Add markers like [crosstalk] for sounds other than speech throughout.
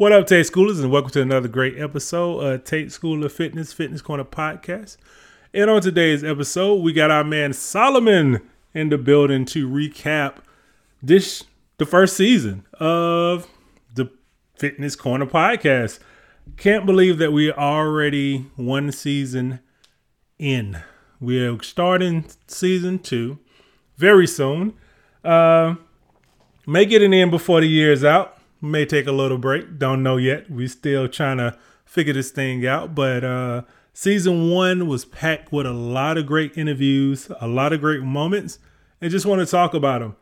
What up, Tate Schoolers, and welcome to another great episode of Tate School of Fitness, Fitness Corner Podcast. And on today's episode, we got our man Solomon in the building to recap this the first season of the Fitness Corner Podcast. Can't believe that we are already one season in. We're starting season two very soon. Uh, may get it in before the year's out may take a little break. Don't know yet. We still trying to figure this thing out. But uh, season one was packed with a lot of great interviews, a lot of great moments, and just want to talk about them.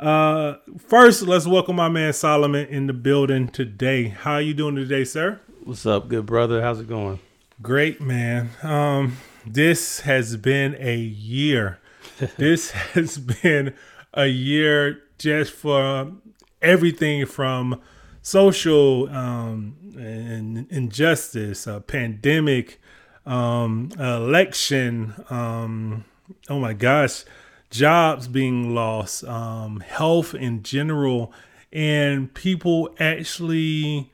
Uh, first, let's welcome my man Solomon in the building today. How are you doing today, sir? What's up, good brother? How's it going? Great, man. Um, this has been a year. [laughs] this has been a year just for everything from social um, and injustice, uh, pandemic, um, election, um, oh my gosh, jobs being lost, um, health in general, and people actually,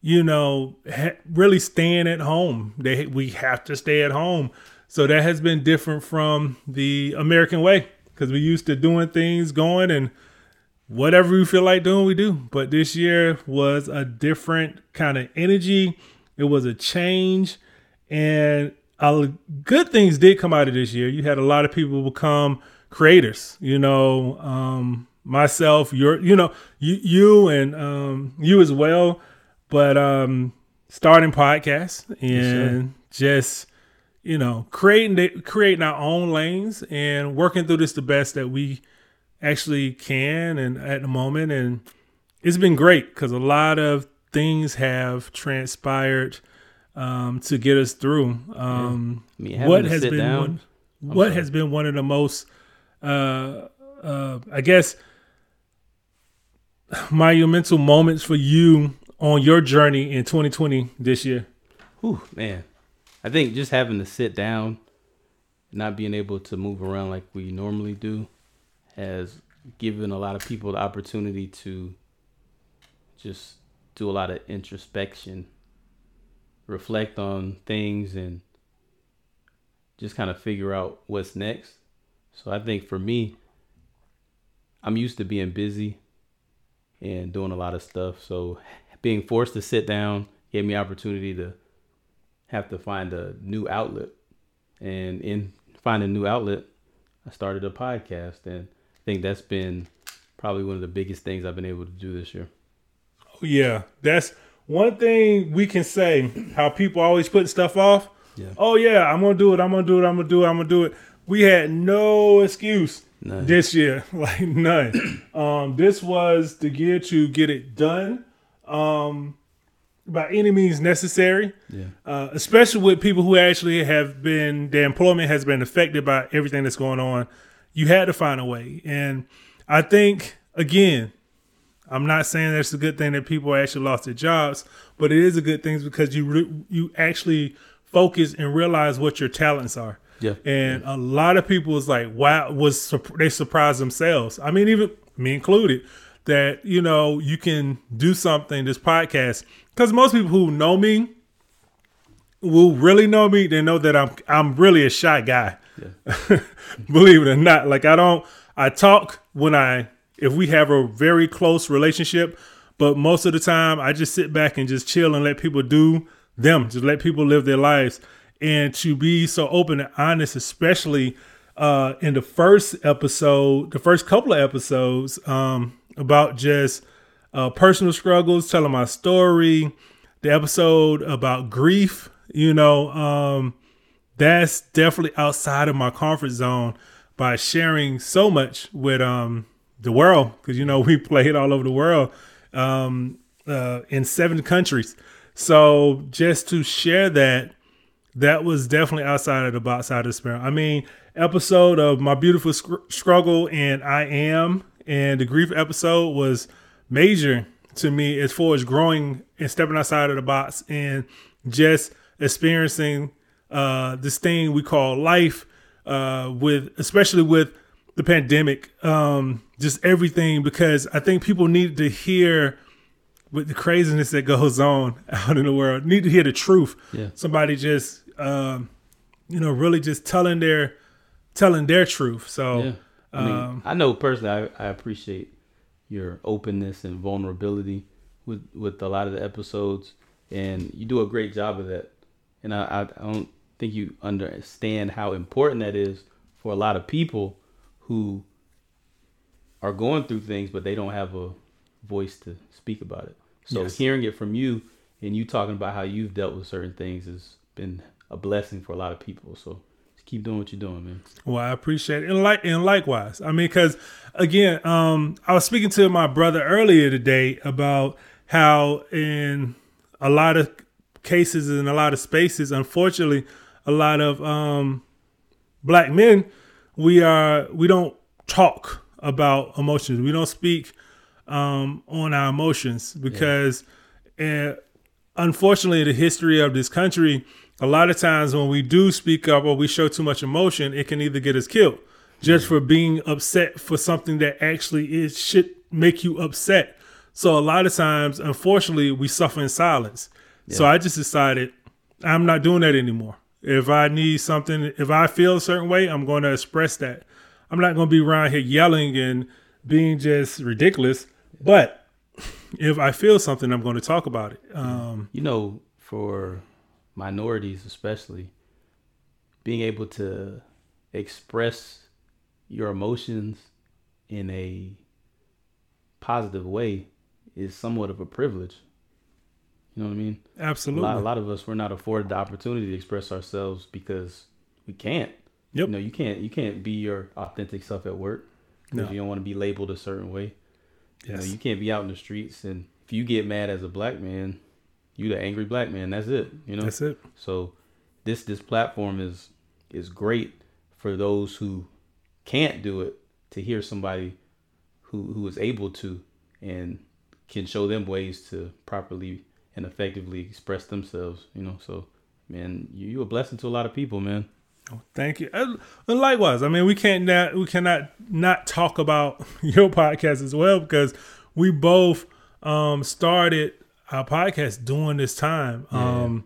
you know, ha- really staying at home. They we have to stay at home, so that has been different from the American way because we used to doing things, going and whatever we feel like doing, we do. But this year was a different kind of energy. It was a change, and good things did come out of this year. You had a lot of people become creators. You know, um, myself, your, you know, you, you and um, you as well. But um, starting podcasts and yes, just you know creating the, creating our own lanes and working through this the best that we actually can and at the moment and it's been great because a lot of things have transpired um, to get us through. Um, yeah. I mean, what has been down, one, what sorry. has been one of the most uh, uh, I guess monumental moments for you on your journey in 2020 this year? Whew, man, I think just having to sit down, not being able to move around like we normally do, has given a lot of people the opportunity to just do a lot of introspection, reflect on things, and just kind of figure out what's next. So I think for me, I'm used to being busy and doing a lot of stuff. So being forced to sit down gave me opportunity to have to find a new outlet. And in finding a new outlet, I started a podcast and think that's been probably one of the biggest things I've been able to do this year. Oh yeah, that's one thing we can say. How people always put stuff off. Yeah. Oh yeah, I'm gonna do it. I'm gonna do it. I'm gonna do it. I'm gonna do it. We had no excuse none. this year, [laughs] like none. [clears throat] um, this was the gear to get it done. Um, by any means necessary. Yeah. Uh, especially with people who actually have been their employment has been affected by everything that's going on you had to find a way. And I think again, I'm not saying that's a good thing that people actually lost their jobs, but it is a good thing because you re- you actually focus and realize what your talents are. Yeah. And yeah. a lot of people was like, wow, was they surprised themselves. I mean, even me included, that you know you can do something. This podcast, because most people who know me will really know me. They know that I'm I'm really a shy guy. Yeah. [laughs] Believe it or not, like I don't. I talk when I if we have a very close relationship, but most of the time I just sit back and just chill and let people do them. Just let people live their lives. And to be so open and honest, especially uh, in the first episode, the first couple of episodes um, about just uh, personal struggles, telling my story, the episode about grief, you know, um, that's definitely outside of my comfort zone by sharing so much with um the world because you know [laughs] we played all over the world um uh, in seven countries. So just to share that that was definitely outside of the box side of spectrum i mean episode of my beautiful Sc- struggle and i am and the grief episode was major to me as far as growing and stepping outside of the box and just experiencing uh, this thing we call life, uh, with especially with the pandemic, um, just everything. Because I think people need to hear with the craziness that goes on [laughs] out in the world. Need to hear the truth. Yeah. Somebody just, um, you know, really just telling their telling their truth. So, Yeah. I mean, um, I know personally, I, I appreciate your openness and vulnerability with with a lot of the episodes, and you do a great job of that. And I, I, I don't think you understand how important that is for a lot of people who are going through things, but they don't have a voice to speak about it. So Yes. hearing it from you and you talking about how you've dealt with certain things has been a blessing for a lot of people. So just keep doing what you're doing, man. Well, I appreciate it, and like and likewise. I mean, because again, um, I was speaking to my brother earlier today about how in a lot of cases in a lot of spaces, unfortunately, a lot of um, black men, we are we don't talk about emotions. We don't speak um, on our emotions because, uh, unfortunately, the history of this country, a lot of times when we do speak up or we show too much emotion, it can either get us killed just for being upset for something that actually is should make you upset. So a lot of times, unfortunately, we suffer in silence. So I just decided I'm not doing that anymore. If I need something, if I feel a certain way, I'm going to express that. I'm not going to be around here yelling and being just ridiculous. But if I feel something, I'm going to talk about it. Um, you know, for minorities especially, being able to express your emotions in a positive way is somewhat of a privilege. You know what I mean? A absolutely. lot, a lot of us we're not afforded the opportunity to express ourselves because we can't. Yep. You know, you can't you can't be your authentic self at work because No. you don't want to be labeled a certain way. You know, Yes. you can't be out in the streets and if you get mad as a black man, you the angry black man. That's it. You know. That's it. So this this platform is is great for those who can't do it to hear somebody who who is able to and can show them ways to properly and effectively express themselves. You know. So man, you you a blessing to a lot of people, man. Oh, Thank you. And likewise, I mean, we can't not we cannot not talk about [laughs] your podcast as well because we both um, started our podcast during this time. Um,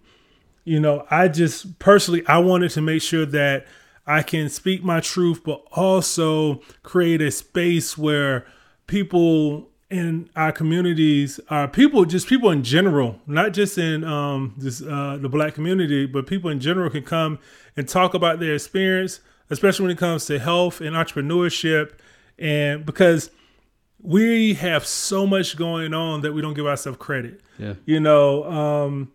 you know, I just personally I wanted to make sure that I can speak my truth, but also create a space where people in our communities our people just people in general not just in um this uh the black community but people in general can come and talk about their experience especially when it comes to health and entrepreneurship. And because we have so much going on that we don't give ourselves credit. Yeah. you know um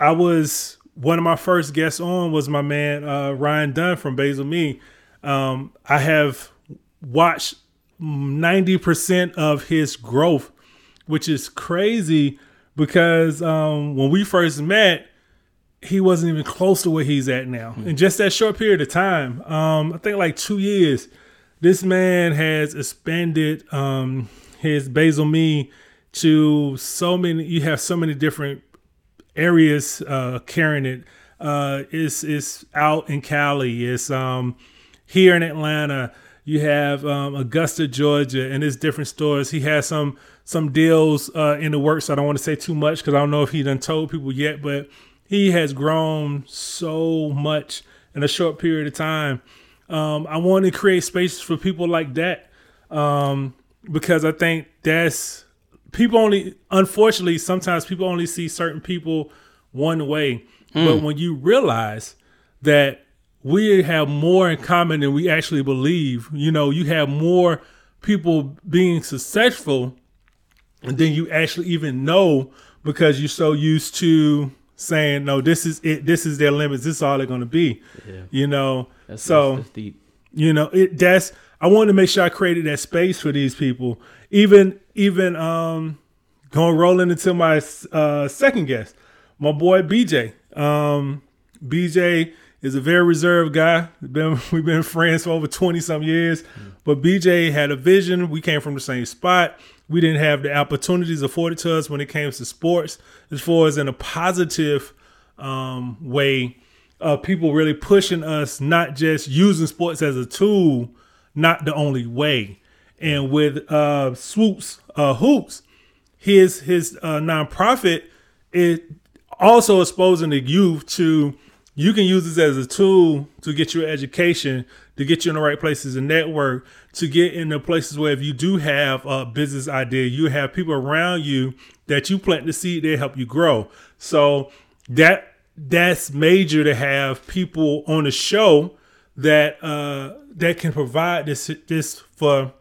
i was one of my first guests on was my man uh ryan dunn from basil me. Um i have watched 90% of his growth which is crazy because um when we first met he wasn't even close to where he's at now. In just that short period of time um i think like two years this man has expanded um his basil me to so many you have so many different areas uh carrying it. Uh it's it's out in cali. It's um here in atlanta you have um augusta georgia and it's different stores. He has some some deals uh in the works. I don't want to say too much because i don't know if he done told people yet but he has grown so much in a short period of time. Um i want to create spaces for people like that um because i think that's people only unfortunately sometimes people only see certain people one way. But when you realize that we have more in common than we actually believe. You know you have more people being successful than you actually even know because you're so used to saying no this is it. This is their limits. This is all they're going to be. Yeah. you know? That's, so that's, that's you know it that's i wanted to make sure i created that space for these people. Even even um going rolling into my uh second guest my boy bj um bj is a very reserved guy. Been [laughs] we've been friends for over 20 some years. But bj had a vision. We came from the same spot. We didn't have the opportunities afforded to us when it came to sports. As far as in a positive um way of people really pushing us not just using sports as a tool not the only way. And with uh swoops uh hoops his his uh, nonprofit is also exposing the youth to you can use this as a tool to get your education, to get you in the right places and network, to get in the places where if you do have a business idea, you have people around you that you plant the seed, they help you grow. So that that's major to have people on the show that uh that can provide this this for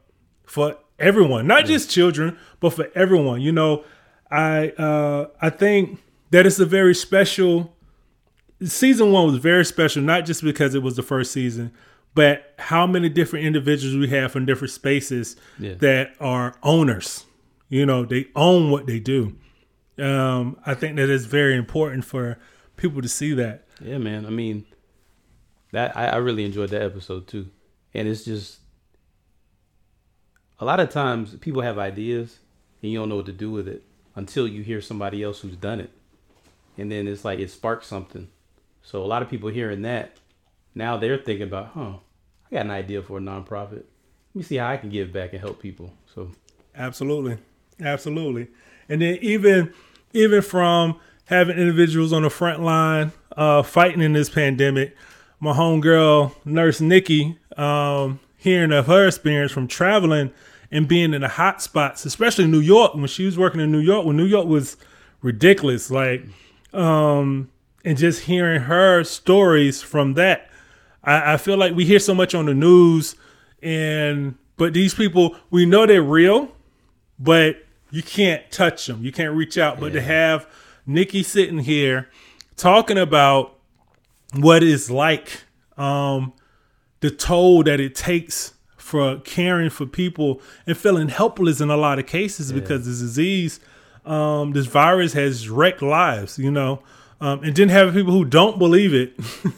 for everyone, not just children, but for everyone. You know, I uh I think that it's a very special season one was very special, not just because it was the first season, but how many different individuals we have from different spaces Yeah. that are owners. You know, they own what they do. Um, I think that is very important for people to see that. Yeah, man. I mean, that I, I really enjoyed that episode too, and it's just a lot of times people have ideas and you don't know what to do with it until you hear somebody else who's done it, and then it's like it sparks something. So a lot of people hearing that now they're thinking about, huh, I got an idea for a nonprofit. Let me see how I can give back and help people. So Absolutely, absolutely. And then even even from having individuals on the front line uh, fighting in this pandemic, my homegirl nurse Nikki, um, hearing of her experience from traveling and being in the hot spots, especially New York when she was working in New York, when New York was ridiculous, like, um, and just hearing her stories from that. I, I feel like we hear so much on the news and but these people we know they're real but you can't touch them. You can't reach out. But to have nikki sitting here talking about what it's like um the toll that it takes for caring for people and feeling helpless in a lot of cases because this disease um this virus has wrecked lives you know um and then having people who don't believe it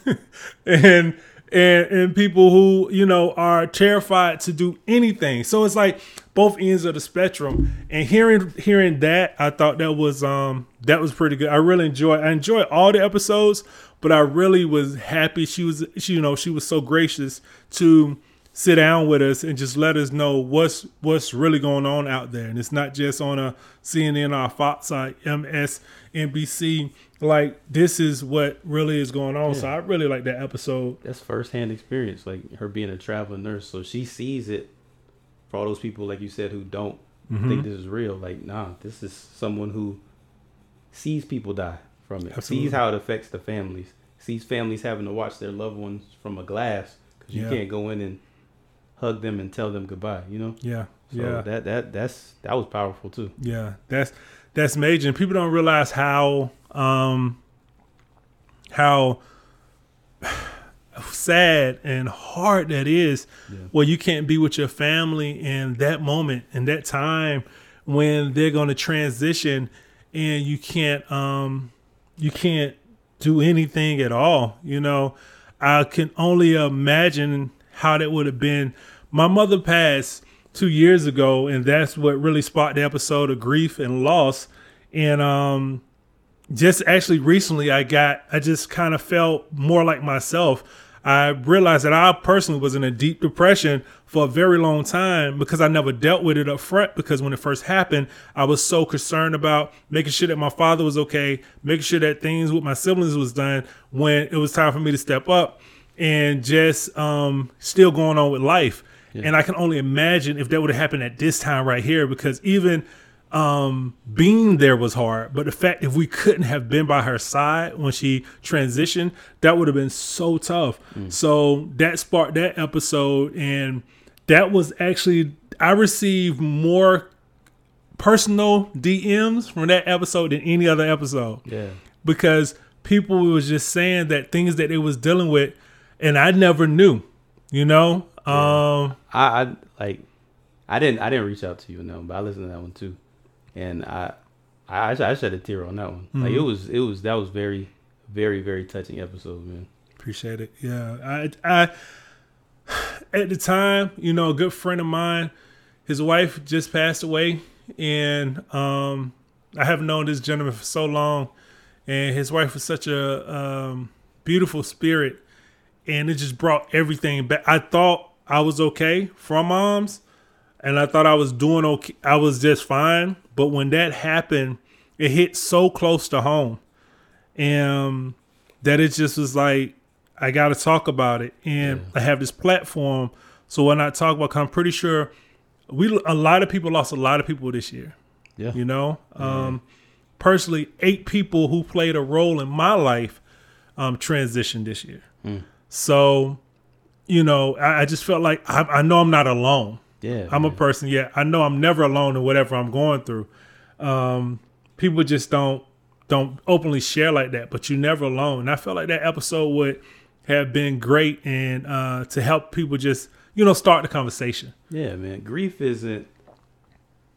[laughs] and and and people who you know are terrified to do anything. So it's like both ends of the spectrum. And hearing hearing that, I thought that was um that was pretty good. I really enjoyed. I enjoyed all the episodes, but I really was happy she was she you know she was so gracious to sit down with us and just let us know what's what's really going on out there. And it's not just on a CNN or Fox or MSNBC. Like this is what really is going on. So I really like that episode. that's firsthand experience, like her being a traveling nurse. So she sees it for all those people, like you said, who don't Mm-hmm. think this is real. Like, nah, this is someone who sees people die from it, Absolutely. sees how it affects the families, sees families having to watch their loved ones from a glass because you Yeah. can't go in and hug them and tell them goodbye. You know, Yeah. so yeah. that that that's that was powerful too. Yeah, that's that's major. And people don't realize how um how sad and hard that is where you can't be with your family in that moment in that time when they're going to transition and you can't um you can't do anything at all you know? I can only imagine how that would have been. My mother passed two years ago and that's what really sparked the episode of grief and loss. And um just actually recently I got I just kind of felt more like myself. I realized that I personally was in a deep depression for a very long time because I never dealt with it up front because when it first happened, I was so concerned about making sure that my father was okay, making sure that things with my siblings was done when it was time for me to step up and just um still going on with life. And I can only imagine if that would have happened at this time right here because even um being there was hard but the fact if we couldn't have been by her side when she transitioned that would have been so tough. So that sparked that episode and that was actually i received more personal dms from that episode than any other episode. Yeah, because people was just saying that things that they was dealing with and i never knew you know? Um I, I like I didn't I didn't reach out to you no, but I listened to that one too, and I I I shed a tear on that one. Like it was it was that was very very very touching episode, man. Appreciate it. Yeah. I I at the time, you know, a good friend of mine, his wife just passed away and um I have known this gentleman for so long and his wife was such a um beautiful spirit and it just brought everything back. I thought I was okay from moms and I thought I was doing okay. I was just fine. But when that happened, it hit so close to home, and that it just was like I got to talk about it, and I have this platform. So when I talk about, I'm pretty sure we a lot of people lost a lot of people this year. Yeah. You know, um, personally, eight people who played a role in my life um, transitioned this year. So, you know, I, I just felt like I, I know I'm not alone. Yeah. I'm a person. Yeah, I know I'm never alone in whatever I'm going through. Um, people just don't don't openly share like that, but you're never alone. And I felt like that episode would have been great and uh, to help people just you know start the conversation. Yeah, man. Grief isn't,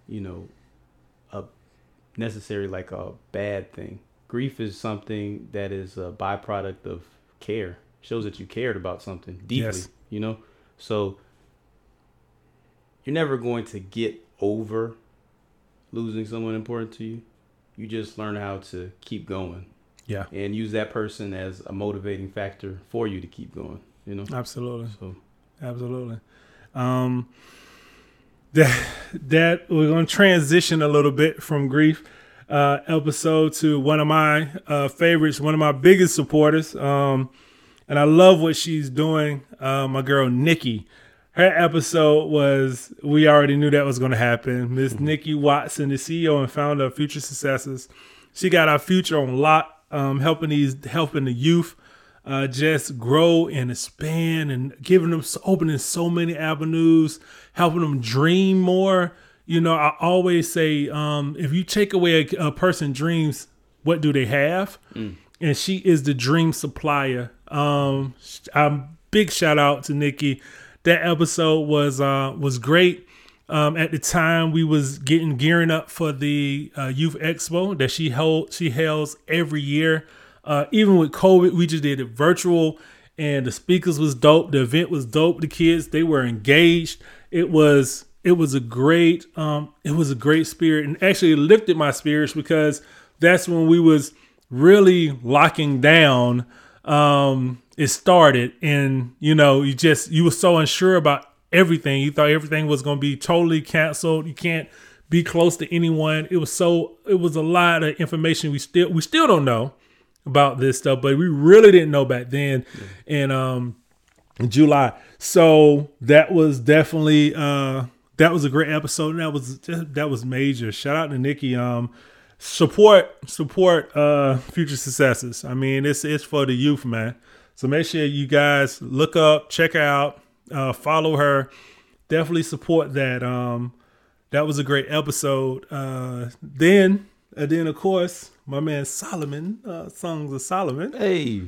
you know, a necessary like a bad thing. Grief is something that is a byproduct of care. Shows that you cared about something deeply. Yes. You know, so you're never going to get over losing someone important to you. You just learn how to keep going Yeah, and use that person as a motivating factor for you to keep going. You know, absolutely. so Absolutely. Um, that that we're going to transition a little bit from grief uh, episode to one of my uh, favorites, one of my biggest supporters. Um, and I love what she's doing. Uh, my girl Nikki. Her episode was we already knew that was going to happen. Miss Nikki Watson, the CEO and founder of Future Successes. She got our future on lock, um, helping these helping the youth uh, just grow and expand and giving them opening so many avenues, helping them dream more. You know, I always say, um, if you take away a, a person's dreams, what do they have? And she is the dream supplier. Um, um, big shout out to Nikki. That episode was uh, was great. Um, at the time, we was getting gearing up for the uh, Youth Expo that she held. She holds every year. Uh, even with COVID, we just did it virtual, and the speakers was dope. The event was dope. The kids they were engaged. It was it was a great um, it was a great spirit, and actually lifted my spirits because that's when we was really locking down. Um, it started, and you know you just you were so unsure about everything. You thought everything was going to be totally canceled. You can't be close to anyone. It was so it was a lot of information we still we still don't know about this stuff, but we really didn't know back then. And um in July. So that was definitely uh that was a great episode and that was that was major. Shout out to Nikki. Um support support uh future successes. I mean it's it's for the youth, man. So make sure you guys look up, check out, uh follow her. Definitely support that. Um that was a great episode. Uh then and then of course my man Solomon, uh Songs of Solomon hey, [laughs]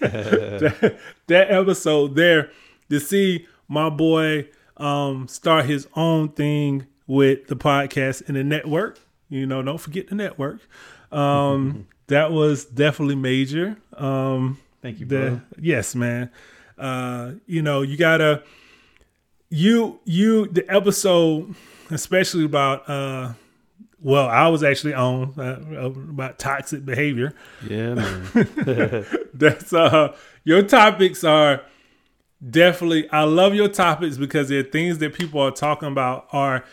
that, that episode there to see my boy um start his own thing with the podcast and the network. You know, don't forget the network. Um [laughs] that was definitely major. Um thank you, the, bro. yes, man. Uh, you know, you gotta you you the episode, especially about uh well, I was actually on uh, about toxic behavior. Yeah, man. [laughs] [laughs] That's uh your topics are definitely I love your topics because they're things that people are talking about are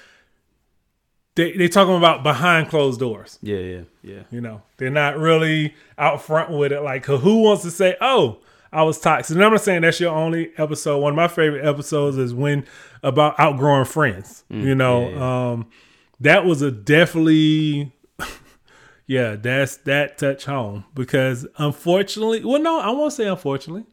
they they talking about behind closed doors. yeah, yeah, yeah. You know, they're not really out front with it. Like, who wants to say, "Oh, I was toxic"? And I'm not saying that's your only episode. One of my favorite episodes is when about outgrowing friends. you know, yeah, um, that was a definitely, [laughs] yeah, that's that touch home because unfortunately, well, no, I won't say unfortunately,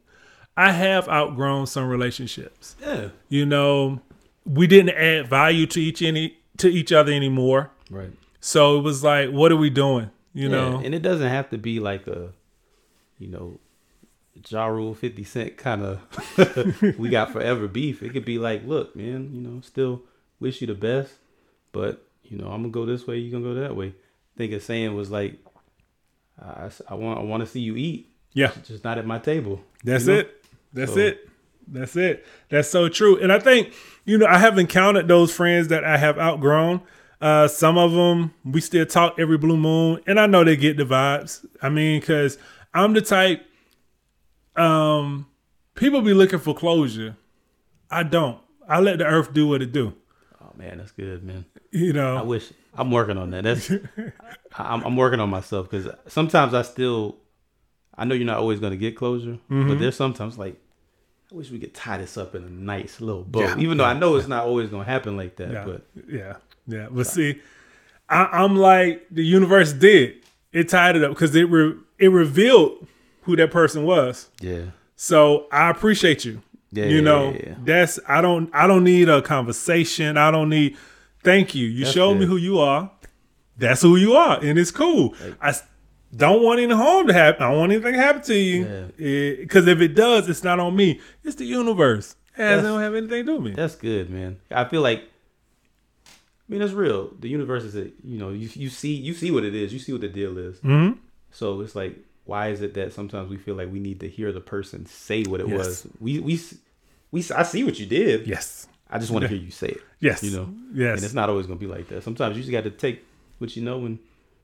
I have outgrown some relationships. Yeah. You know, we didn't add value to each any to each other anymore. Right. So it was like, what are we doing? You yeah, know, and it doesn't have to be like a, you know, Ja Rule, Fifty Cent kind of. [laughs] we got forever beef. It could be like, look, man, you know, still wish you the best, but you know, I'm gonna go this way, you gonna go that way. I think a saying was like, I, I want I want to see you eat, yeah, just not at my table. that's you know? it. That's So- it. That's it. That's so true. And I think, you know, I have encountered those friends that I have outgrown. Uh, some of them we still talk every blue moon, and I know they get the vibes. I mean, because I'm the type. Um, people be looking for closure. I don't. I let the earth do what it do. Oh Oh man, that's good, man. You know, I wish I'm working on that. That's [laughs] I'm, I'm working on myself because sometimes I still, I know you're not always going to get closure, Mm-hmm. but there's sometimes like, I wish we could tie this up in a nice little bow. Yeah. Even though I know it's not always going to happen like that, yeah, but yeah, yeah. But see, I, I'm like the universe did. It tied it up because it re, it revealed who that person was. yeah, So I appreciate you. Yeah, you know, yeah, that's I don't I don't need a conversation. I don't need. Thank you. You That's showed me who you are. That's who you are, and it's cool. I s- don't want any harm to happen. I don't want anything to happen to you. Because if it does, it's not on me. It's the universe. It That's- don't have anything to do with me. that's good, man. I feel like, I mean, it's real. The universe is, a, you know, you you see you see what it is. You see what the deal is. Mhm. So it's like, why is it that sometimes we feel like we need to hear the person say what it Yes. was? We we we I see what you did. Yes. I just want to hear you say it. Yes. You know. Yes. And it's not always gonna be like that. Sometimes you just got to take what you know and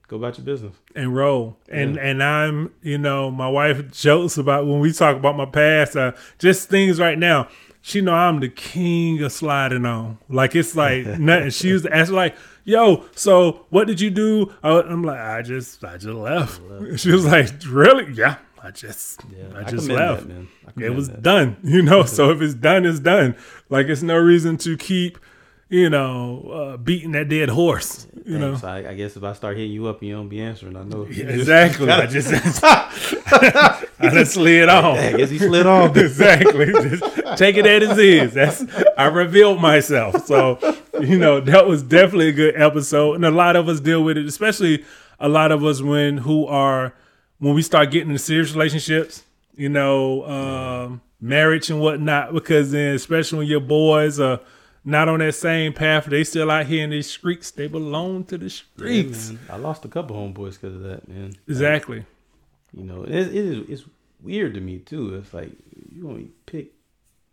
go about your business. and roll. And and I'm, you know, my wife jokes about when we talk about my past, uh, just things right now. She know I'm the king of sliding on. Like it's like [laughs] nothing. She was asking like, "Yo, so what did you do?" Uh, I'm like, "I just, I just left." She was like, "Really? Yeah, I just, yeah, I just commend left." that. I it was that. done, [laughs] you know. [laughs] So if it's done, it's done. Like it's no reason to keep, you know, uh, beating that dead horse. You know, Thanks. I, I guess if I start hitting you up you don't be answering, I know. Yeah, exactly. I just [laughs] I just slid on. I guess he slid off. [laughs] exactly. Just take it as it is. That's I revealed myself. So, you know, that was definitely a good episode. And a lot of us deal with it, especially a lot of us when who are when we start getting into serious relationships, you know, um, marriage and whatnot, because then especially when your boys are not on that same path, they still out here in these streets, they belong to the streets. man. I lost a couple homeboys because of that, man. exactly. You know, it, it is it's weird to me too. It's like you want me pick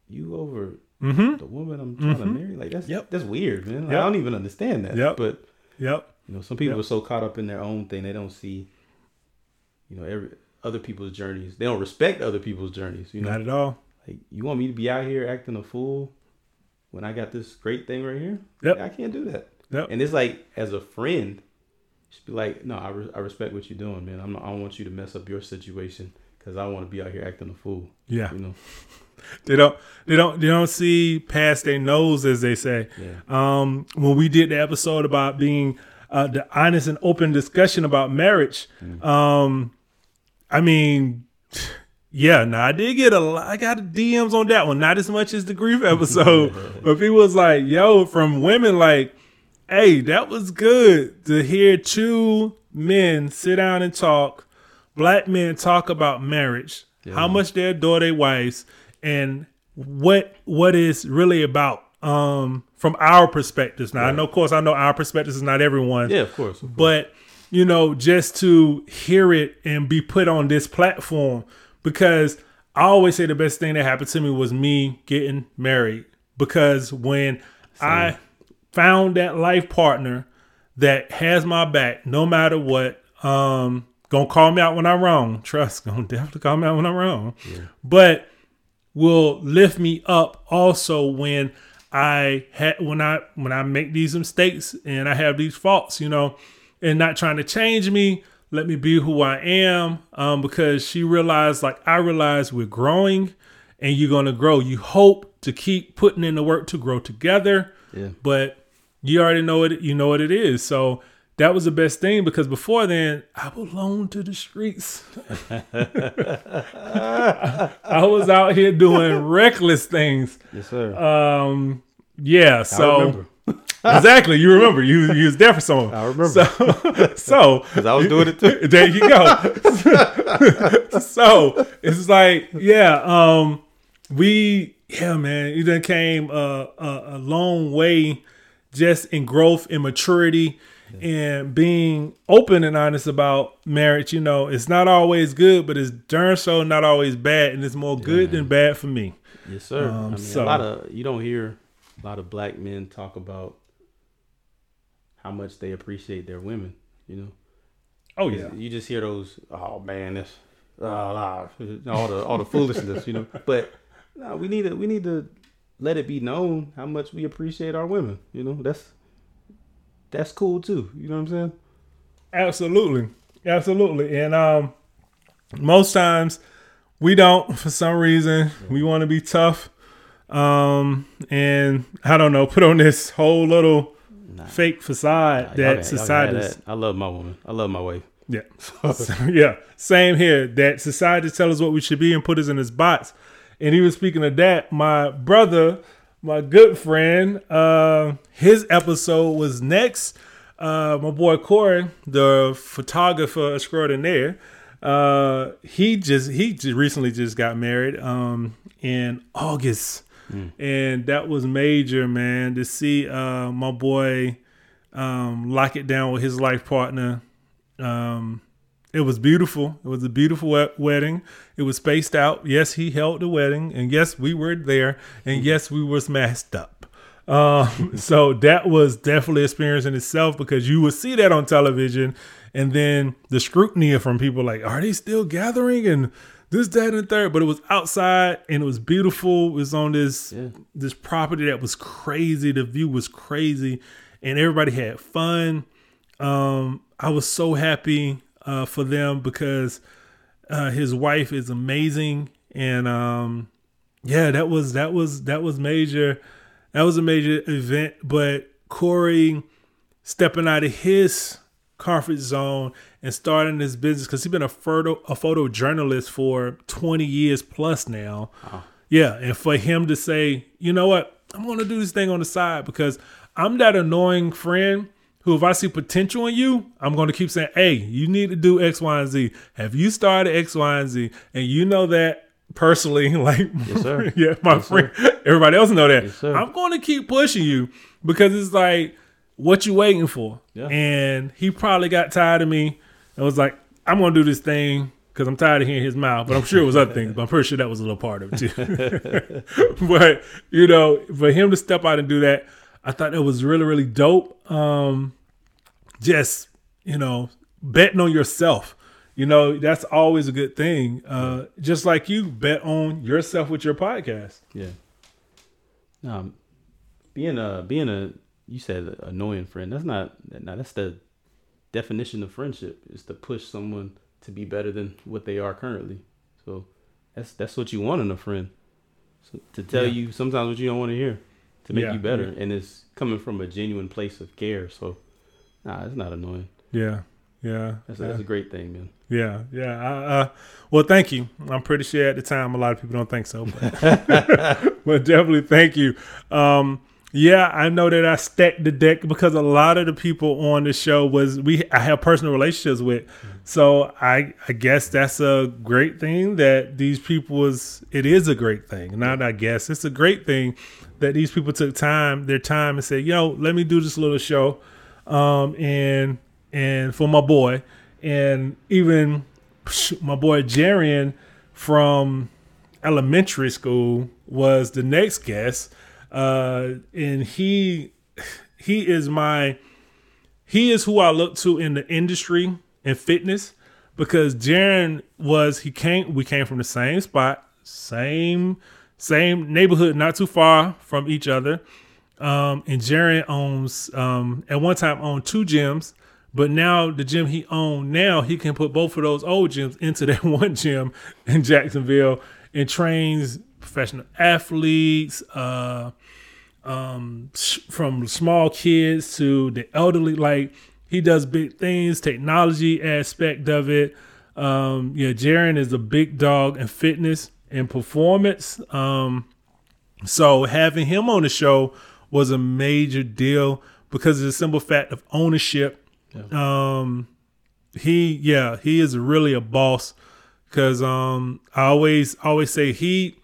you over Mm-hmm. the woman I'm trying to marry. Like that's Yep. that's weird, man. Like, Yep. I don't even understand that. Yep. But Yep. you know, some people Yep. are so caught up in their own thing they don't see, you know, every other people's journeys. They don't respect other people's journeys. You know, Not at all. like you want me to be out here acting a fool when I got this great thing right here. Yep. I can't do that. Yep. And it's like as a friend, just be like, no, I, re- I respect what you're doing, man. I'm not, I don't want you to mess up your situation because I want to be out here acting a fool. Yeah. You know. [laughs] They don't they don't they don't see past their nose as they say. Yeah. Um when we did the episode about being uh the honest and open discussion about marriage, um I mean yeah, now I did get a lot I got DMs on that one, not as much as the grief episode. [laughs] [laughs] but people was like, yo, from women like, hey, that was good to hear two men sit down and talk, black men talk about marriage, how much they adore their wives, and what what is really about um from our perspectives. Now I know of course I know our perspectives is not everyone. Yeah, of course. But you know, just to hear it and be put on this platform, because I always say the best thing that happened to me was me getting married. Because when I found that life partner that has my back, no matter what, um, gonna call me out when I'm wrong. [laughs] Trust, gonna definitely call me out when I'm wrong. But will lift me up also when I had when I when I make these mistakes and I have these faults, you know, and not trying to change me. Let me be who I am, um, because she realized, like I realized, we're growing, and you're gonna grow. You hope to keep putting in the work to grow together, Yeah. but you already know it. You know what it is. So that was the best thing because before then, I belonged to the streets. [laughs] I was out here doing reckless things. Yes, sir. Um, yeah. So. Exactly, you remember you you was there for someone. I remember. So, [laughs] so [laughs] Because I was doing it too. [laughs] there you go. so it's like, yeah, um, we, yeah, man, you done came a, a, a long way just in growth and maturity and being open and honest about marriage. You know, it's not always good, but it's darn so not always bad, and it's more good than bad for me. Yes, sir. I mean, so- a lot of you don't hear a lot of black men talk about how much they appreciate their women. You know, Oh yeah. you just hear those. Oh man, this uh, [laughs] all the all the foolishness. You know, but no, we need to we need to let it be known how much we appreciate our women. You know, that's that's cool too. You know what I'm saying? Absolutely. Absolutely. And um most times we don't [laughs] for some reason. We want to be tough. Um and I don't know, put on this whole little Nah. fake facade Nah, that society that. I love my woman. I love my wife. Yeah. [laughs] So, yeah. Same here. That society tell us what we should be and put us in this box. And even speaking of that, my brother, my good friend, uh, his episode was next. Uh, my boy Corey, the photographer extraordinaire, uh, he just he just recently just got married um, in August, and that was major, man. To see uh, my boy um, lock it down with his life partner um, it was beautiful. It was a beautiful we- wedding. It was spaced out. Yes, he held the wedding, and yes, we were there, and yes, we was masked up. Um, [laughs] so that was definitely experience in itself because you would see that on television, and then the scrutiny from people like, are they still gathering and this, that, and third? But it was outside and it was beautiful. It was on this Yeah. this property that was crazy. The view was crazy, and everybody had fun um, I was so happy uh, for them because uh, his wife is amazing, and um, yeah, that was that was that was major. That was a major event. But Corey stepping out of his comfort zone and starting this business because he's been a photo a photojournalist for 20 years plus now. Yeah, and for him to say, you know what, I'm going to do this thing on the side because I'm that annoying friend who, if I see potential in you, I'm going to keep saying, hey, you need to do X, Y, and Z. Have you started X, Y, and Z? And you know that personally, [laughs] like, Yes, sir. [laughs] yeah, my Yes, sir. friend, everybody else know that. Yes. I'm going to keep pushing you because it's like, what you waiting for? Yeah. And he probably got tired of me and was like, I'm going to do this thing because I'm tired of hearing his mouth. But I'm sure it was other things, but I'm pretty sure that was a little part of it too. [laughs] [laughs] but, you know, for him to step out and do that, I thought that was really, really dope. Um, just, you know, betting on yourself. You know, that's always a good thing. Uh, just like you bet on yourself with your podcast. Yeah. Um, being a being a you said annoying friend. That's not no, that's the definition of friendship is to push someone to be better than what they are currently. So that's that's what you want in a friend. So, to tell Yeah. you sometimes what you don't want to hear to make Yeah, you better, and it's coming from a genuine place of care. So, nah, it's not annoying. Yeah. Yeah. That's, yeah. that's a great thing, man. Yeah, yeah. I, uh, well, thank you. I'm pretty sure at the time a lot of people don't think so, but, [laughs] but definitely thank you. Um, yeah, I know that I stacked the deck because a lot of the people on the show was we I have personal relationships with, so I I guess that's a great thing that these people was. It is a great thing, not I guess it's a great thing that these people took time their time and said, yo, let me do this little show, um, and and for my boy. And even my boy Jarian from elementary school was the next guest, uh, and he he is my he is who I look to in the industry and fitness because Jaren was he came we came from the same spot, same same neighborhood, not too far from each other. Um, and Jaren owns um, at one time owned two gyms, but now the gym he owned now he can put both of those old gyms into [laughs] that one gym in Jacksonville and trains professional athletes, uh, um, from small kids to the elderly. Like he does big things, technology aspect of it. Um, yeah, Jaren is a big dog in fitness and performance. Um, so having him on the show was a major deal because of the simple fact of ownership. Um, he, yeah, he is really a boss. Because um, I always always say he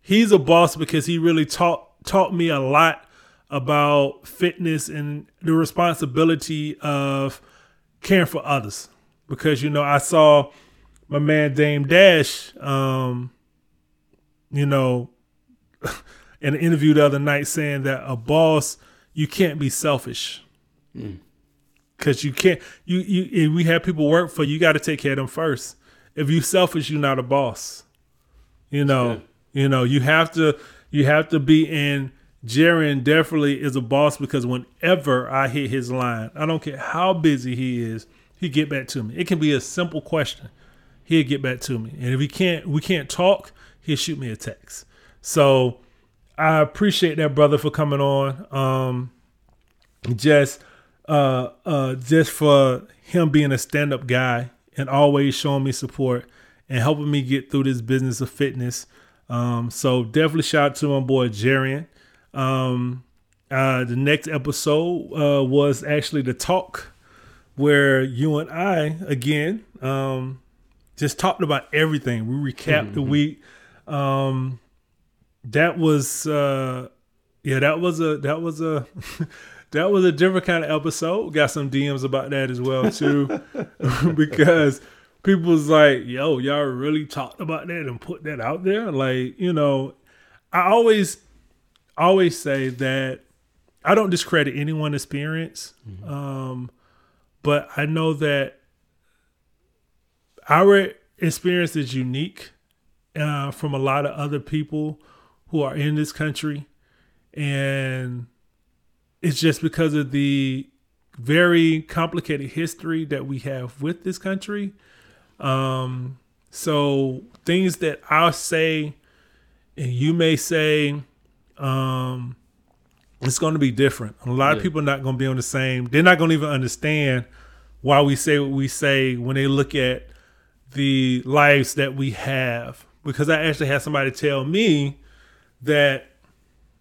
he's a boss because he really taught taught me a lot about fitness and the responsibility of caring for others. Because you know, I saw my man Dame Dash, um, you know, [laughs] in an interview the other night saying that a boss you can't be selfish. Because you can't you you if we have people work for you, you got to take care of them first. If you selfish you're not a boss. You know. You know you have to You have to be in. Jarian definitely is a boss because whenever I hit his line, I don't care how busy he is, he get back to me. It can be a simple question. He'll get back to me. And if he can't we can't talk, he'll shoot me a text. So I appreciate that brother for coming on. Um just uh uh just for him being a stand-up guy and always showing me support and helping me get through this business of fitness. Um, so definitely shout out to my boy Jarian. Um, uh, the next episode uh, was actually the talk where you and I again um, just talked about everything. We recapped mm-hmm. the week. Um, that was uh, yeah, that was a that was a [laughs] that was a different kind of episode. Got some DMs about that as well too, [laughs] [laughs] because people was like, "Yo, y'all really talked about that and put that out there." Like, you know, I always always say that I don't discredit anyone's experience, mm-hmm. um, but I know that our experience is unique uh, from a lot of other people who are in this country, and it's just because of the very complicated history that we have with this country. Um, so things that I'll say and you may say, um, it's going to be different. A lot yeah. of people are not going to be on the same. They're not going to even understand why we say what we say when they look at the lives that we have. Because I actually had somebody tell me that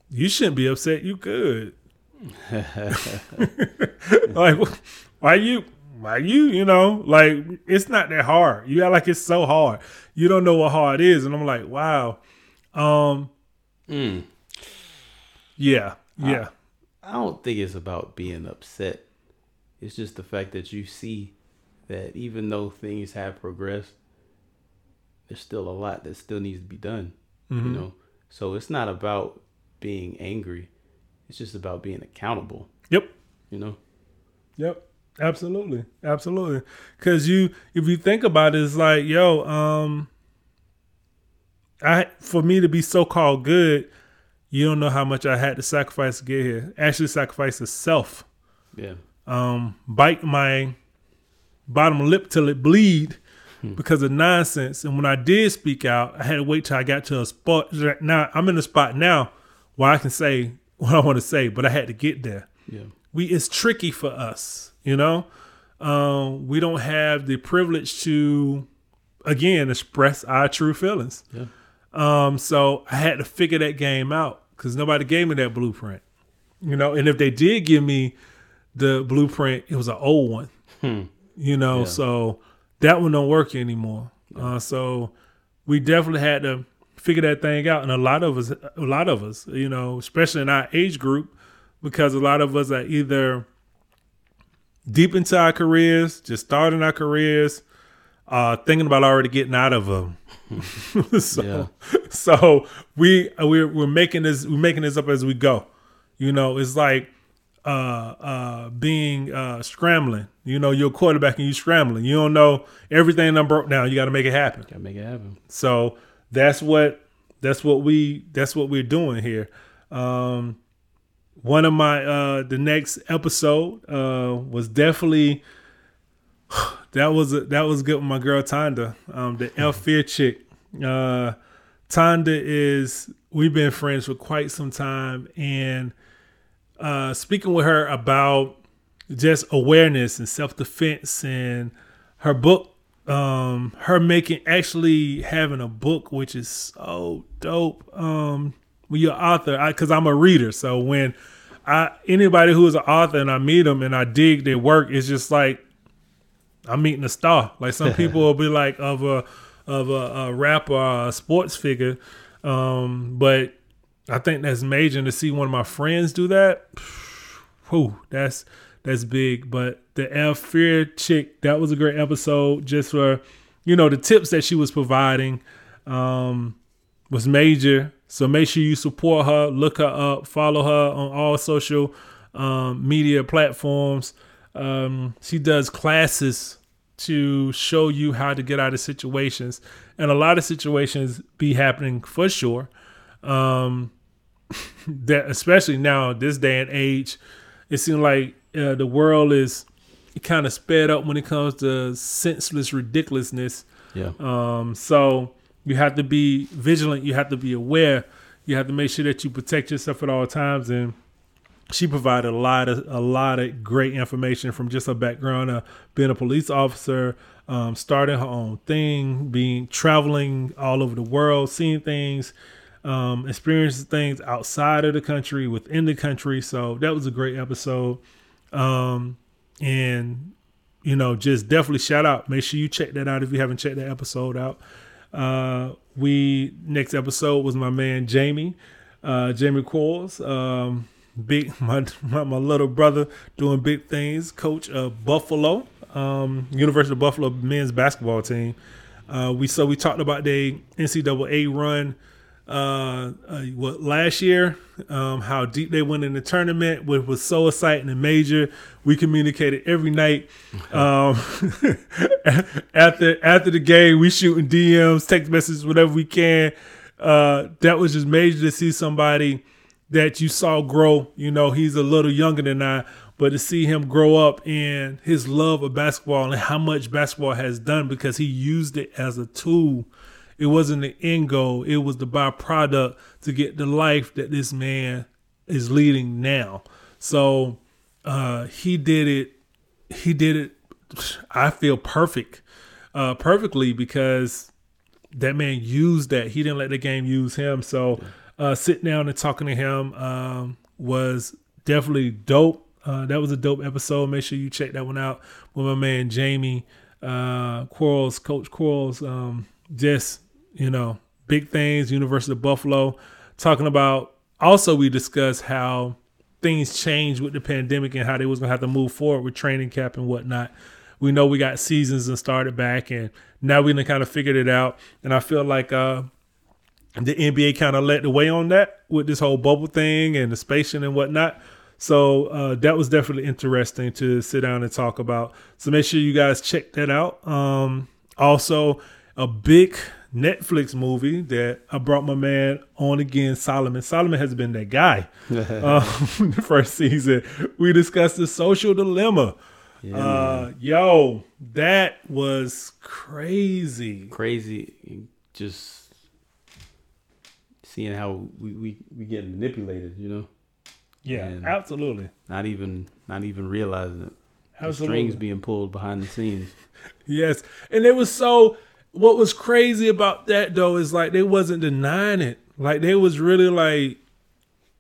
you shouldn't be upset. You could. [laughs] [laughs] like, why you? Why you? You know, like it's not that hard. You act like it's so hard. You don't know what hard is, and I'm like, wow. Um, mm. yeah, yeah. I, I don't think it's about being upset. It's just the fact that you see that even though things have progressed, there's still a lot that still needs to be done. Mm-hmm. You know, so it's not about being angry. It's just about being accountable. Yep. You know. Yep. Absolutely. Absolutely. Cause you if you think about it, it's like, yo, um I for me to be so called good, you don't know how much I had to sacrifice to get here. Actually sacrifice the self. Yeah. Um, bite my bottom lip till it bleed hmm. because of nonsense. And when I did speak out, I had to wait till I got to a spot. Now I'm in a spot now where I can say what I want to say, but I had to get there. Yeah. We it's tricky for us, you know. Um, we don't have the privilege to again express our true feelings. Yeah. Um, so I had to figure that game out because nobody gave me that blueprint, you know. And if they did give me the blueprint, it was an old one, hmm. you know. Yeah. So that one don't work anymore. Yeah. Uh, so we definitely had to figure that thing out. And a lot of us, a lot of us, you know, especially in our age group, because a lot of us are either deep into our careers, just starting our careers, uh, thinking about already getting out of them. [laughs] so, yeah. so we we're we're making this we're making this up as we go. You know, it's like uh uh being uh scrambling. You know, you're a quarterback and you're scrambling. You don't know everything done broke down. You got to make it happen. Got to make it happen. So that's what that's what we that's what we're doing here. Um, one of my uh the next episode uh was definitely [sighs] that was a, that was good with my girl Tonda, um, the F Fear chick. Uh, Tonda is we've been friends for quite some time, and uh, speaking with her about just awareness and self defense and her book, um, her making actually having a book, which is so dope. Um, when you're an author, because I'm a reader, so when I anybody who is an author and I meet them and I dig their work, it's just like I'm meeting a star. Like some [laughs] people will be like of a of a, a rapper, or a sports figure. Um, but I think that's major to see one of my friends do that. [sighs] Whew, that's that's big. But the F Fear chick, that was a great episode. Just for you know the tips that she was providing um, was major. So make sure you support her, look her up, follow her on all social um, media platforms. Um, she does classes to show you how to get out of situations, and a lot of situations be happening for sure. Um, [laughs] that especially now this day and age, it seems like uh, the world is kind of sped up when it comes to senseless ridiculousness. Yeah. Um, so you have to be vigilant. You have to be aware. You have to make sure that you protect yourself at all times. And she provided a lot of a lot of great information from just her background, of being a police officer, um, starting her own thing, being traveling all over the world, seeing things, um, experiencing things outside of the country, within the country. So that was a great episode. Um, and you know, just definitely shout out. Make sure you check that out if you haven't checked that episode out. Uh, we next episode was my man Jamie, uh, Jamie Quarles. Um, big [laughs] my, my, my little brother doing big things. Coach of Buffalo, um, University of Buffalo men's basketball team. Uh, we so we talked about the NCAA run uh, uh, what last year, um, how deep they went in the tournament, which was so exciting and major. We communicated every night. Um, [laughs] after after the game, we shooting DMs, text messages, whatever we can. Uh, that was just major to see somebody that you saw grow. You know, he's a little younger than I, but to see him grow up and his love of basketball and how much basketball has done because he used it as a tool it wasn't the end goal. It was the byproduct to get the life that this man is leading now. So uh, he did it. He did it. I feel perfect, uh, perfectly because that man used that. He didn't let the game use him. So uh, sitting down and talking to him um, was definitely dope. Uh, that was a dope episode. Make sure you check that one out with my man Jamie uh, Quarles, Coach Quarles. Um, just you know, big things, University of Buffalo, talking about also we discussed how things changed with the pandemic and how they was gonna have to move forward with training camp and whatnot. We know we got seasons and started back and now we done kind of figured it out. And I feel like uh the NBA kind of led the way on that with this whole bubble thing and the spacing and whatnot. So uh, that was definitely interesting to sit down and talk about. So make sure you guys check that out. Um, also, a big Netflix movie that I brought my man on again, Solomon. Solomon has been that guy. [laughs] um, [laughs] the first season, we discussed the social dilemma. Yeah, uh, yo, that was crazy. Crazy. Just seeing how we, we, we get manipulated, you know? Yeah, and absolutely. Not even not even realizing it. Absolutely. The strings being pulled behind the scenes. [laughs] yes. And it was so what was crazy about that though is like they wasn't denying it. Like they was really like,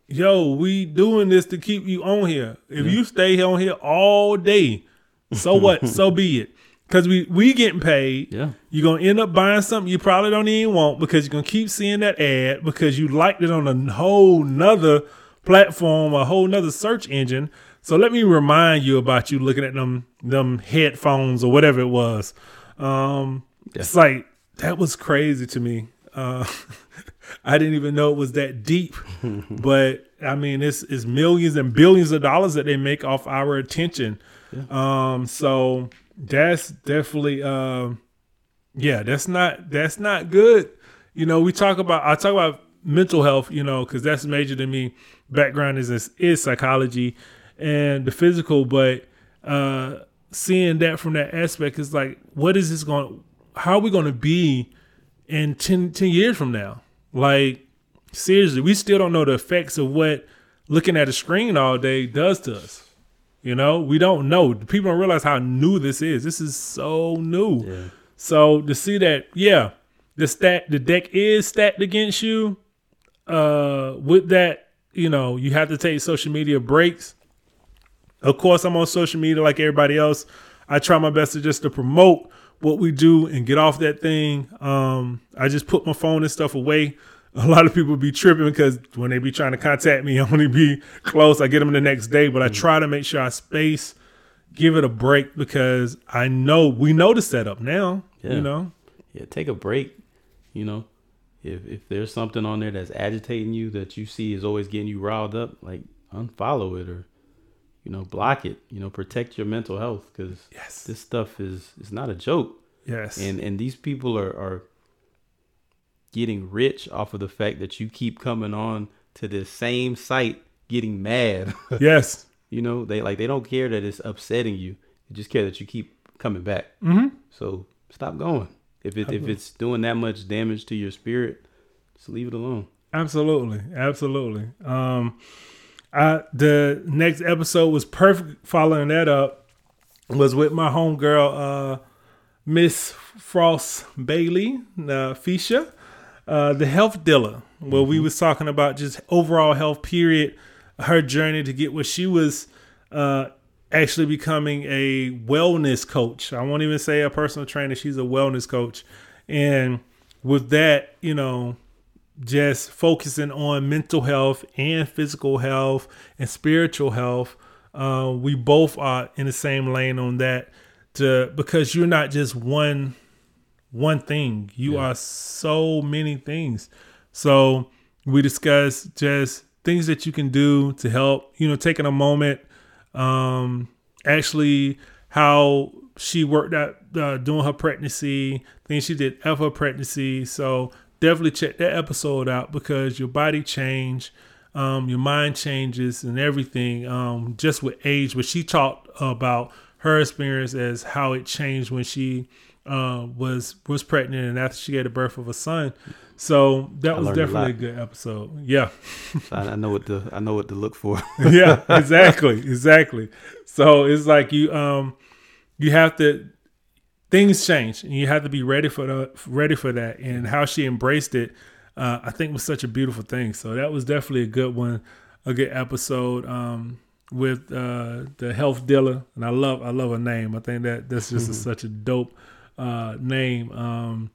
yo, we doing this to keep you on here. If yeah. you stay on here all day, so what? so be it. Cause we we getting paid. Yeah. You're gonna end up buying something you probably don't even want because you're gonna keep seeing that ad because you liked it on a whole nother platform, a whole nother search engine. So let me remind you about you looking at them them headphones or whatever it was. Um, yeah. It's like that was crazy to me. Uh, [laughs] I didn't even know it was that deep, [laughs] but I mean, it's it's millions and billions of dollars that they make off our attention. Yeah. Um, so that's definitely, uh, yeah, that's not that's not good. You know, we talk about I talk about mental health, you know, because that's major to me. Background is is psychology and the physical, but uh, seeing that from that aspect is like, what is this going? How are we going to be in 10, 10 years from now? Like, seriously, we still don't know the effects of what looking at a screen all day does to us. You know, we don't know. People don't realize how new this is. This is so new. Yeah. So to see that, yeah, the stat, the deck is stacked against you. Uh, with that, you know, you have to take social media breaks. Of course, I'm on social media like everybody else. I try my best to just to promote what we do and get off that thing. Um, I just put my phone and stuff away. A lot of people be tripping because when they be trying to contact me, [laughs] I only be close. I get them the next day, but I try to make sure I space, give it a break because I know we know the setup now. Yeah. You know, yeah, take a break. You know, if if there's something on there that's agitating you that you see is always getting you riled up, like unfollow it or you know, block it. You know, protect your mental health because yes. this stuff is is not a joke. Yes, and and these people are are getting rich off of the fact that you keep coming on to this same site getting mad. [laughs] yes. You know, they like they don't care that it's upsetting you. They just care that you keep coming back. Mm-hmm. So stop going. If it if it's doing that much damage to your spirit, just leave it alone. Absolutely, absolutely. Um, I the next episode was perfect. Following that up was with my homegirl, uh, Miss Frost Bailey, uh, Fisha, uh, the health dealer, where we was talking about just overall health. Period. Her journey to get where she was. Uh, actually becoming a wellness coach. I won't even say a personal trainer. She's a wellness coach. And with that, you know, just focusing on mental health and physical health and spiritual health. Uh, we both are in the same lane on that to because you're not just one one thing. You yeah. are so many things. So we discussed just things that you can do to help, you know, taking a moment um, actually how she worked out uh, doing her pregnancy, things she did after her pregnancy. So definitely check that episode out because your body change, um, your mind changes, and everything um, just with age. But she talked about her experience as how it changed when she uh, was was pregnant and after she gave the birth of a son. So that I was definitely a, a, good episode. Yeah, I know what to I know what to look for. [laughs] yeah, exactly, exactly. So it's like you um you have to things change and you have to be ready for the ready for that. And how she embraced it, uh, I think was such a beautiful thing. So that was definitely a good one, a good episode. Um, with uh, the health dealer, and I love I love her name. I think that that's just mm-hmm. a, such a dope uh, name. Um,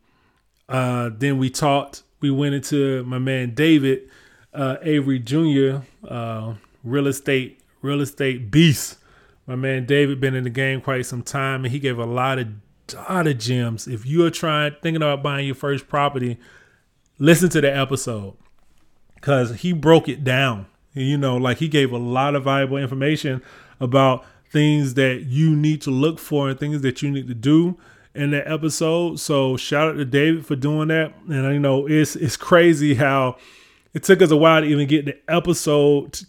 uh, then we talked. We went into my man David uh, Avery Jr. Uh, real estate real estate beast. My man David been in the game quite some time, and he gave a lot of lot of gems. If you are trying thinking about buying your first property, listen to the episode because he broke it down. You know, like he gave a lot of valuable information about things that you need to look for and things that you need to do in that episode. So shout out to David for doing that. And I know it's it's crazy how it took us a while to even get the episode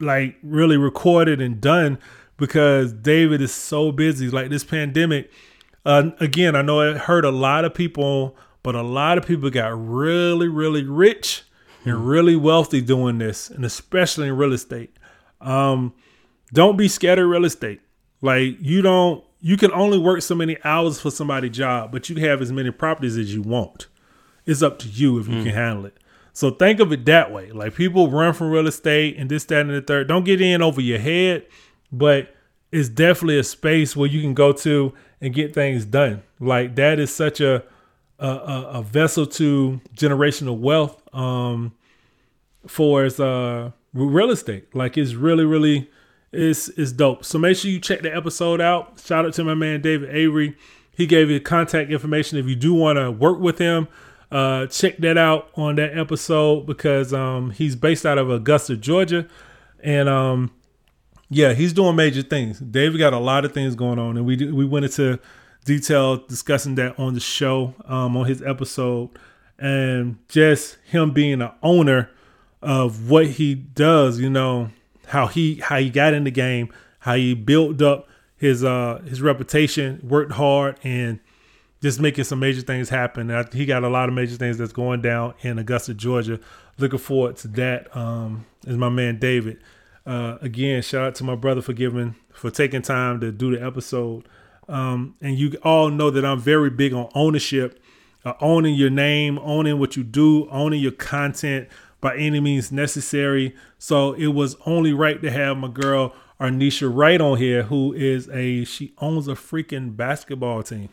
like really recorded and done because David is so busy. Like this pandemic, uh, again, I know it hurt a lot of people, but a lot of people got really, really rich and hmm. really wealthy doing this, and especially in real estate. Um, don't be scared of real estate. Like you don't you can only work so many hours for somebody's job, but you have as many properties as you want. It's up to you if you mm. can handle it. So think of it that way. Like people run from real estate and this, that, and the third. Don't get in over your head, but it's definitely a space where you can go to and get things done. Like that is such a a, a vessel to generational wealth um, for as uh, real estate. Like it's really, really is is dope. So make sure you check the episode out. Shout out to my man David Avery. He gave you contact information if you do want to work with him. Uh, check that out on that episode because um, he's based out of Augusta, Georgia, and um, yeah, he's doing major things. David got a lot of things going on, and we we went into detail discussing that on the show um, on his episode, and just him being an owner of what he does. You know, how he how he got in the game, how he built up his uh his reputation, worked hard, and just making some major things happen. And he got a lot of major things that's going down in Augusta, Georgia. Looking forward to that. Um, is my man David. Uh, again, shout out to my brother for giving for taking time to do the episode. Um, and you all know that I'm very big on ownership, uh, owning your name, owning what you do, owning your content, by any means necessary. So it was only right to have my girl Arnisha Wright on here, who is a she owns a freaking basketball team.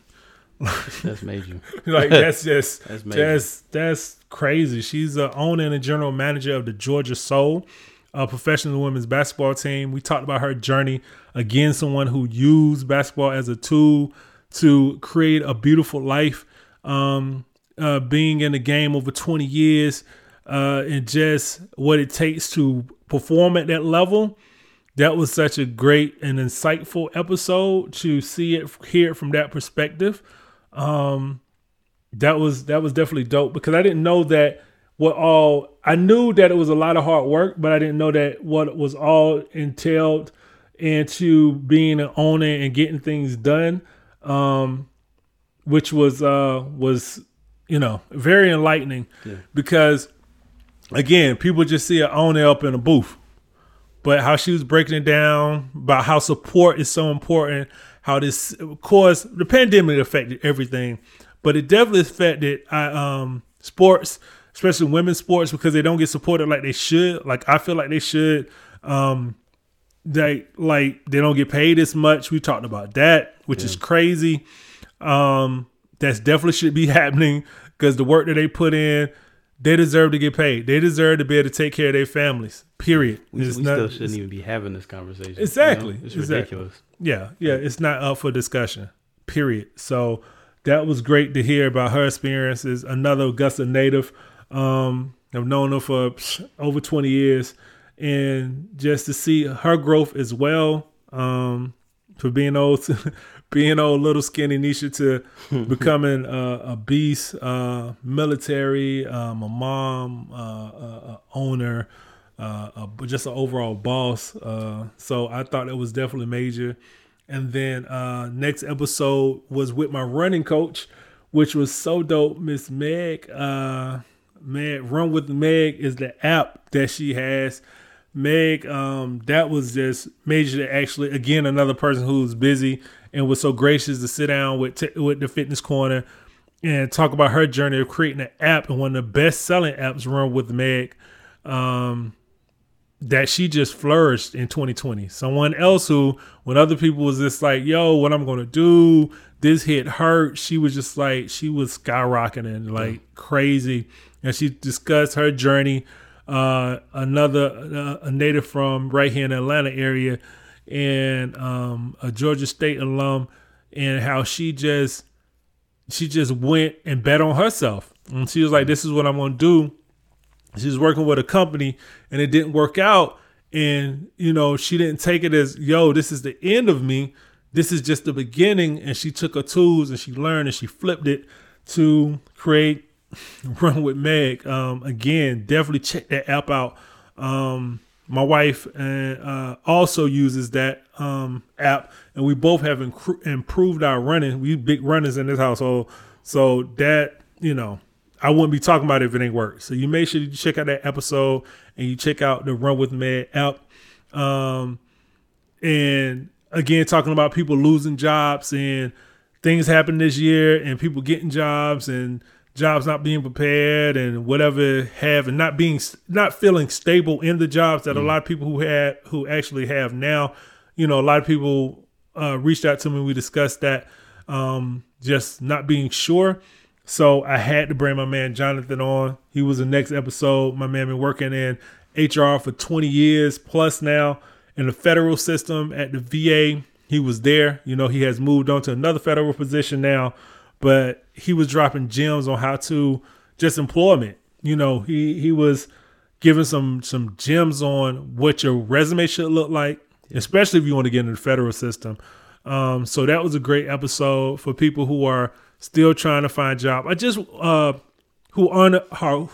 [laughs] that's major. [laughs] like that's [laughs] just that's that's that's crazy. She's the owner and a general manager of the Georgia Soul, a professional women's basketball team. We talked about her journey. Again, someone who used basketball as a tool to create a beautiful life. Um, uh, being in the game over 20 years, uh, and just what it takes to perform at that level. That was such a great and insightful episode to see it, hear it from that perspective. Um, that was that was definitely dope because I didn't know that what all I knew that it was a lot of hard work, but I didn't know that what was all entailed into being an owner and getting things done. Um, which was uh was you know very enlightening yeah. because again people just see an owner up in a booth but how she was breaking it down about how support is so important how this of course the pandemic affected everything but it definitely affected uh, um, sports especially women's sports because they don't get supported like they should like i feel like they should um, they like they don't get paid as much we talked about that which yeah. is crazy um, that's definitely should be [laughs] happening because the work that they put in they deserve to get paid. They deserve to be able to take care of their families. Period. We, we not, still shouldn't even be having this conversation. Exactly. You know? It's exactly. ridiculous. Yeah, yeah. It's not up for discussion. Period. So that was great to hear about her experiences. Another Augusta native. Um, I've known her for over 20 years. And just to see her growth as well, um, for being old, [laughs] being old, little skinny Nisha to [laughs] becoming uh, a beast, uh, military, um, a mom, uh, a, a owner, uh, a, just an overall boss. Uh, so I thought it was definitely major. And then uh, next episode was with my running coach, which was so dope, Miss Meg. Meg, Run with Meg is the app that she has. Meg, um, that was just major. Actually, again, another person who's busy and was so gracious to sit down with t- with the Fitness Corner and talk about her journey of creating an app and one of the best selling apps run with Meg. Um, that she just flourished in 2020. Someone else who, when other people was just like, "Yo, what I'm gonna do?" This hit hurt. She was just like, she was skyrocketing like crazy, and she discussed her journey. Uh, another uh, a native from right here in the Atlanta area and um, a Georgia State alum, and how she just she just went and bet on herself. And she was like, "This is what I'm gonna do." She was working with a company, and it didn't work out. And you know, she didn't take it as, "Yo, this is the end of me." This is just the beginning. And she took her tools and she learned and she flipped it to create [laughs] Run with Meg. Um, again, definitely check that app out. Um, my wife and uh, also uses that um, app, and we both have inc- improved our running. We big runners in this household, so that you know, I wouldn't be talking about it if it ain't work. So you make sure you check out that episode and you check out the Run with Meg app. Um, and again, talking about people losing jobs and things happen this year, and people getting jobs and jobs not being prepared and whatever have and not being not feeling stable in the jobs that mm. a lot of people who had who actually have now. You know a lot of people uh, reached out to me. We discussed that um, just not being sure. So i had to bring my man jonathan on. He was the next episode my man been working in hr for 20 years plus now in the federal system at the va he was there. You know he has moved on to another federal position now but he was dropping gems on how to just employment. You know, he he was giving some some gems on what your resume should look like, especially if you want to get into the federal system. Um, so that was a great episode for people who are still trying to find a job. I just uh, who un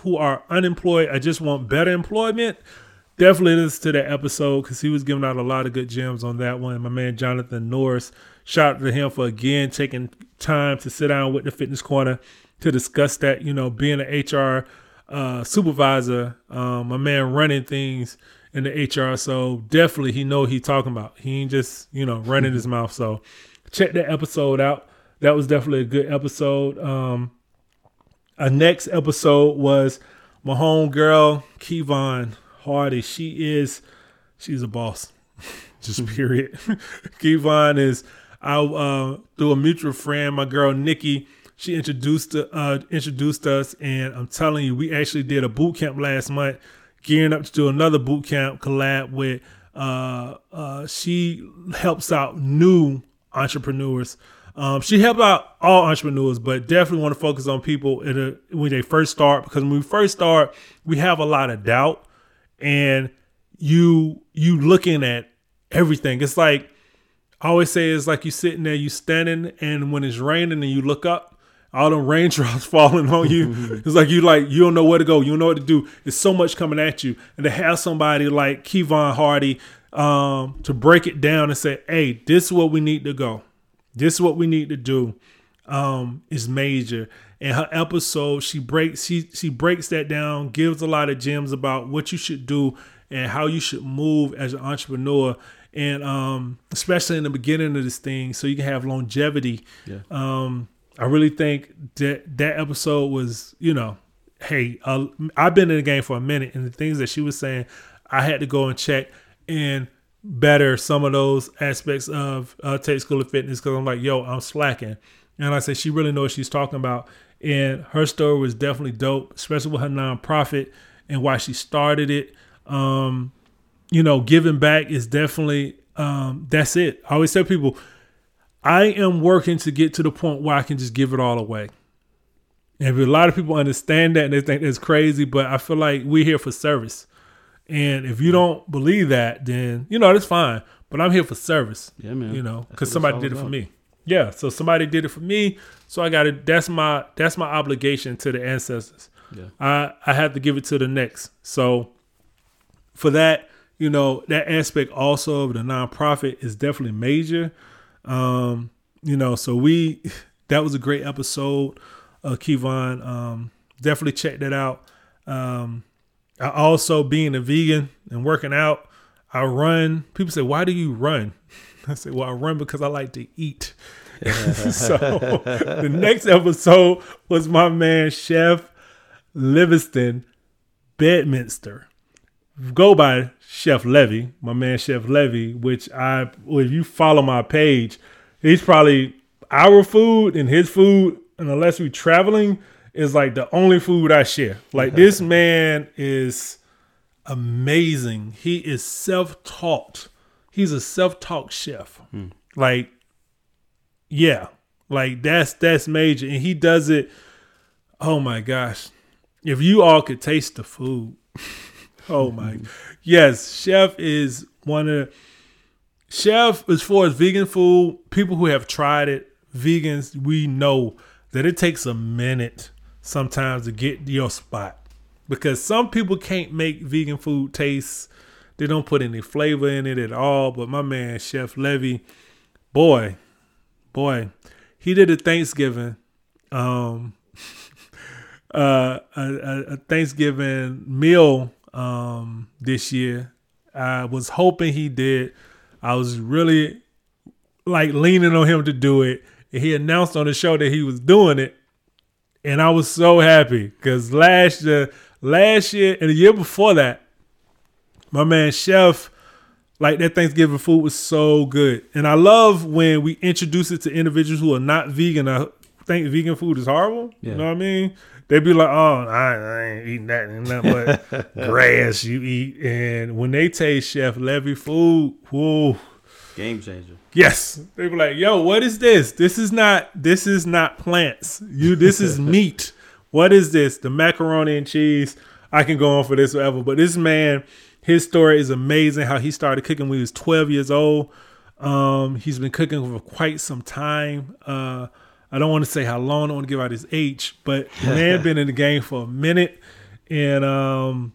who are unemployed. I just want better employment. Definitely listen to that episode because he was giving out a lot of good gems on that one. My man Jonathan Norris Shout out to him for again taking time to sit down with the fitness corner to discuss that. You know, being an HR uh, supervisor, um, a man running things in the HR. So definitely he know he talking about. He ain't just you know running his mouth. So check that episode out. That was definitely a good episode. Um, our next episode was my home girl Kevon Hardy. She is she's a boss. [laughs] Just period. [laughs] Kevon is I uh, through a mutual friend, my girl Nikki, she introduced uh, introduced us, and I'm telling you, we actually did a boot camp last month, gearing up to do another boot camp collab with. Uh, uh, she helps out new entrepreneurs. Um, she helps out all entrepreneurs, but definitely want to focus on people a, when they first start because when we first start, we have a lot of doubt, and you you looking at everything. It's like I always say it's like you sitting there, you standing, and when it's raining and you look up all them [laughs] raindrops [laughs] falling on you. [laughs] it's like you like you don't know where to go. You don't know what to do. It's so much coming at you, and to have somebody like Kevon Hardy um, to break it down and say, "Hey, this is what we need to go. This is what we need to do." Um, is major. And her episode, she breaks she she breaks that down, gives a lot of gems about what you should do and how you should move as an entrepreneur and um, especially in the beginning of this thing, so you can have longevity. Yeah. Um, I really think that that episode was, you know, hey, uh, I've been in the game for a minute, and the things that she was saying, I had to go and check and better some of those aspects of uh, Tate School of Fitness because I'm like, yo, I'm slacking. And I said, she really knows what she's talking about. And her story was definitely dope, especially with her nonprofit and why she started it. Um, you know, giving back is definitely um, that's it. I always tell people, I am working to get to the point where I can just give it all away. And a lot of people understand that and they think it's crazy, but I feel like we're here for service. And if you don't believe that, then you know that's fine. But I'm here for service. Yeah, man. You know, because somebody did it for me. Yeah, so somebody did it for me. So I got to That's my that's my obligation to the ancestors. Yeah. I I have to give it to the next. So for that, you know, that aspect also of the nonprofit is definitely major. Um, you know, so we [laughs] that was a great episode of Kevon. Um, definitely check that out. Um, I also being a vegan and working out, I run. People say, "Why do you run?" [laughs] I say, "Well, I run because I like to eat." [laughs] so the next episode was my man Chef Livingston Bedminster. Go by Chef Levy, my man Chef Levy, which I well, if you follow my page, he's probably our food and his food, and unless we're traveling, is like the only food I share. Like this [laughs] man is amazing. He is self-taught. He's a self-taught chef. Hmm. Like, yeah, like that's that's major, and he does it. Oh my gosh, if you all could taste the food, oh my, yes, chef is one of chef as far as vegan food. People who have tried it, vegans, we know that it takes a minute sometimes to get your spot because some people can't make vegan food taste. They don't put any flavor in it at all. But my man, Chef Levy, boy, boy, he did a Thanksgiving, um, [laughs] uh, a, a, a Thanksgiving meal um, this year. I was hoping he did. I was really like leaning on him to do it. And he announced on the show that he was doing it, and I was so happy because last year, last year and the year before that, my man Chef, like that Thanksgiving food was so good, and I love when we introduce it to individuals who are not vegan. I think vegan food is horrible. Yeah. You know what I mean? They'd be like, "Oh, I, I ain't eating that and nothing but [laughs] grass you eat." And when they taste Chef Levy food, whoa. Game changer. Yes. They were like, yo, what is this? This is not this is not plants. You this is [laughs] meat. What is this? The macaroni and cheese. I can go on for this forever. But this man, his story is amazing. How he started cooking when he was 12 years old. Um, he's been cooking for quite some time. Uh I don't want to say how long, I don't want to give out his age, but [laughs] man been in the game for a minute. And um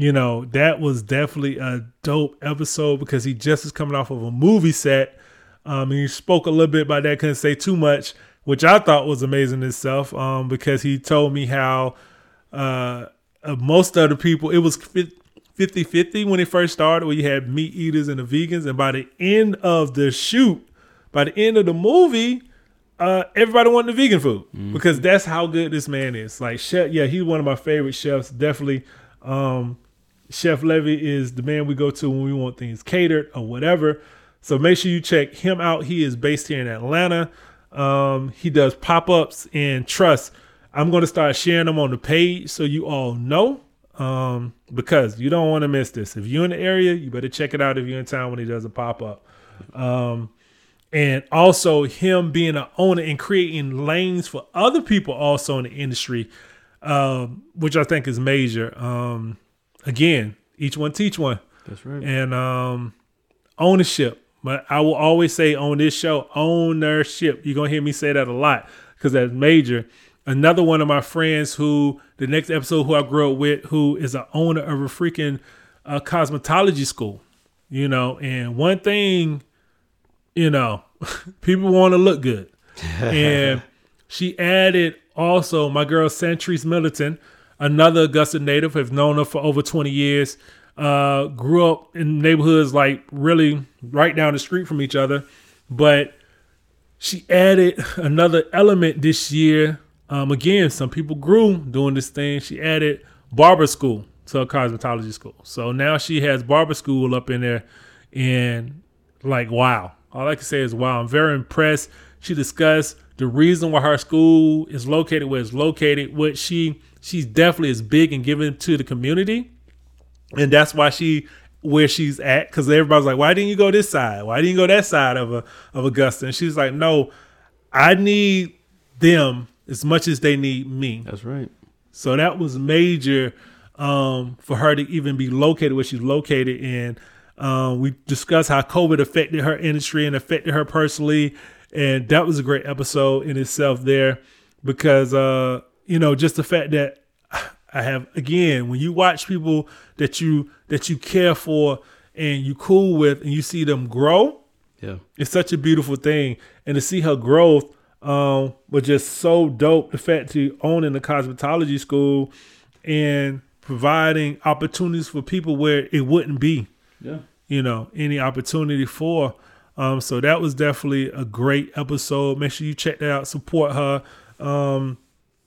you know, that was definitely a dope episode because he just was coming off of a movie set. Um, and he spoke a little bit about that, couldn't say too much, which I thought was amazing itself. Um, because he told me how uh, uh, most of the people, it was 50 50 when it first started, where you had meat eaters and the vegans. And by the end of the shoot, by the end of the movie, uh, everybody wanted the vegan food because that's how good this man is. Like chef, yeah, he's one of my favorite chefs. Definitely, um, Chef Levy is the man we go to when we want things catered or whatever. So make sure you check him out. He is based here in Atlanta. Um, he does pop ups and trust. I'm going to start sharing them on the page so you all know um, because you don't want to miss this. If you're in the area, you better check it out if you're in town when he does a pop up. Um, and also him being an owner and creating lanes for other people also in the industry, um, which I think is major. Um, again, each one teach one, That's right. and um, ownership. But I will always say on this show, ownership. You're gonna hear me say that a lot because that's major. Another one of my friends who the next episode who I grew up with, who is an owner of a freaking uh, cosmetology school, you know, and one thing, you know, [laughs] people want to look good, [laughs] and she added also my girl Centrise Militant, another Augusta native, have known her for over 20 years. Uh, grew up in neighborhoods like really right down the street from each other, but she added another element this year. Um, again, some people grew doing this thing. She added barber school to her cosmetology school. So now she has barber school up in there, and like wow, all I can say is wow. I'm very impressed. She discussed the reason why her school is located where it's located, what she she's definitely is big and giving to the community, and that's why she where she's at because everybody's like, why didn't you go this side? Why didn't you go that side of a, of Augusta? And she's like, no, I need them as much as they need me. That's right. So that was major um, for her to even be located where she's located. And um, we discussed how COVID affected her industry and affected her personally. And that was a great episode in itself there because, uh, you know, just the fact that I have again when you watch people that you that you care for and you cool with and you see them grow, Yeah. it's such a beautiful thing. And to see her growth um, was just so dope. The fact to owning the cosmetology school and providing opportunities for people where it wouldn't be, Yeah. You know, any opportunity for. Um, so that was definitely a great episode. Make sure you check that out. Support her. Um,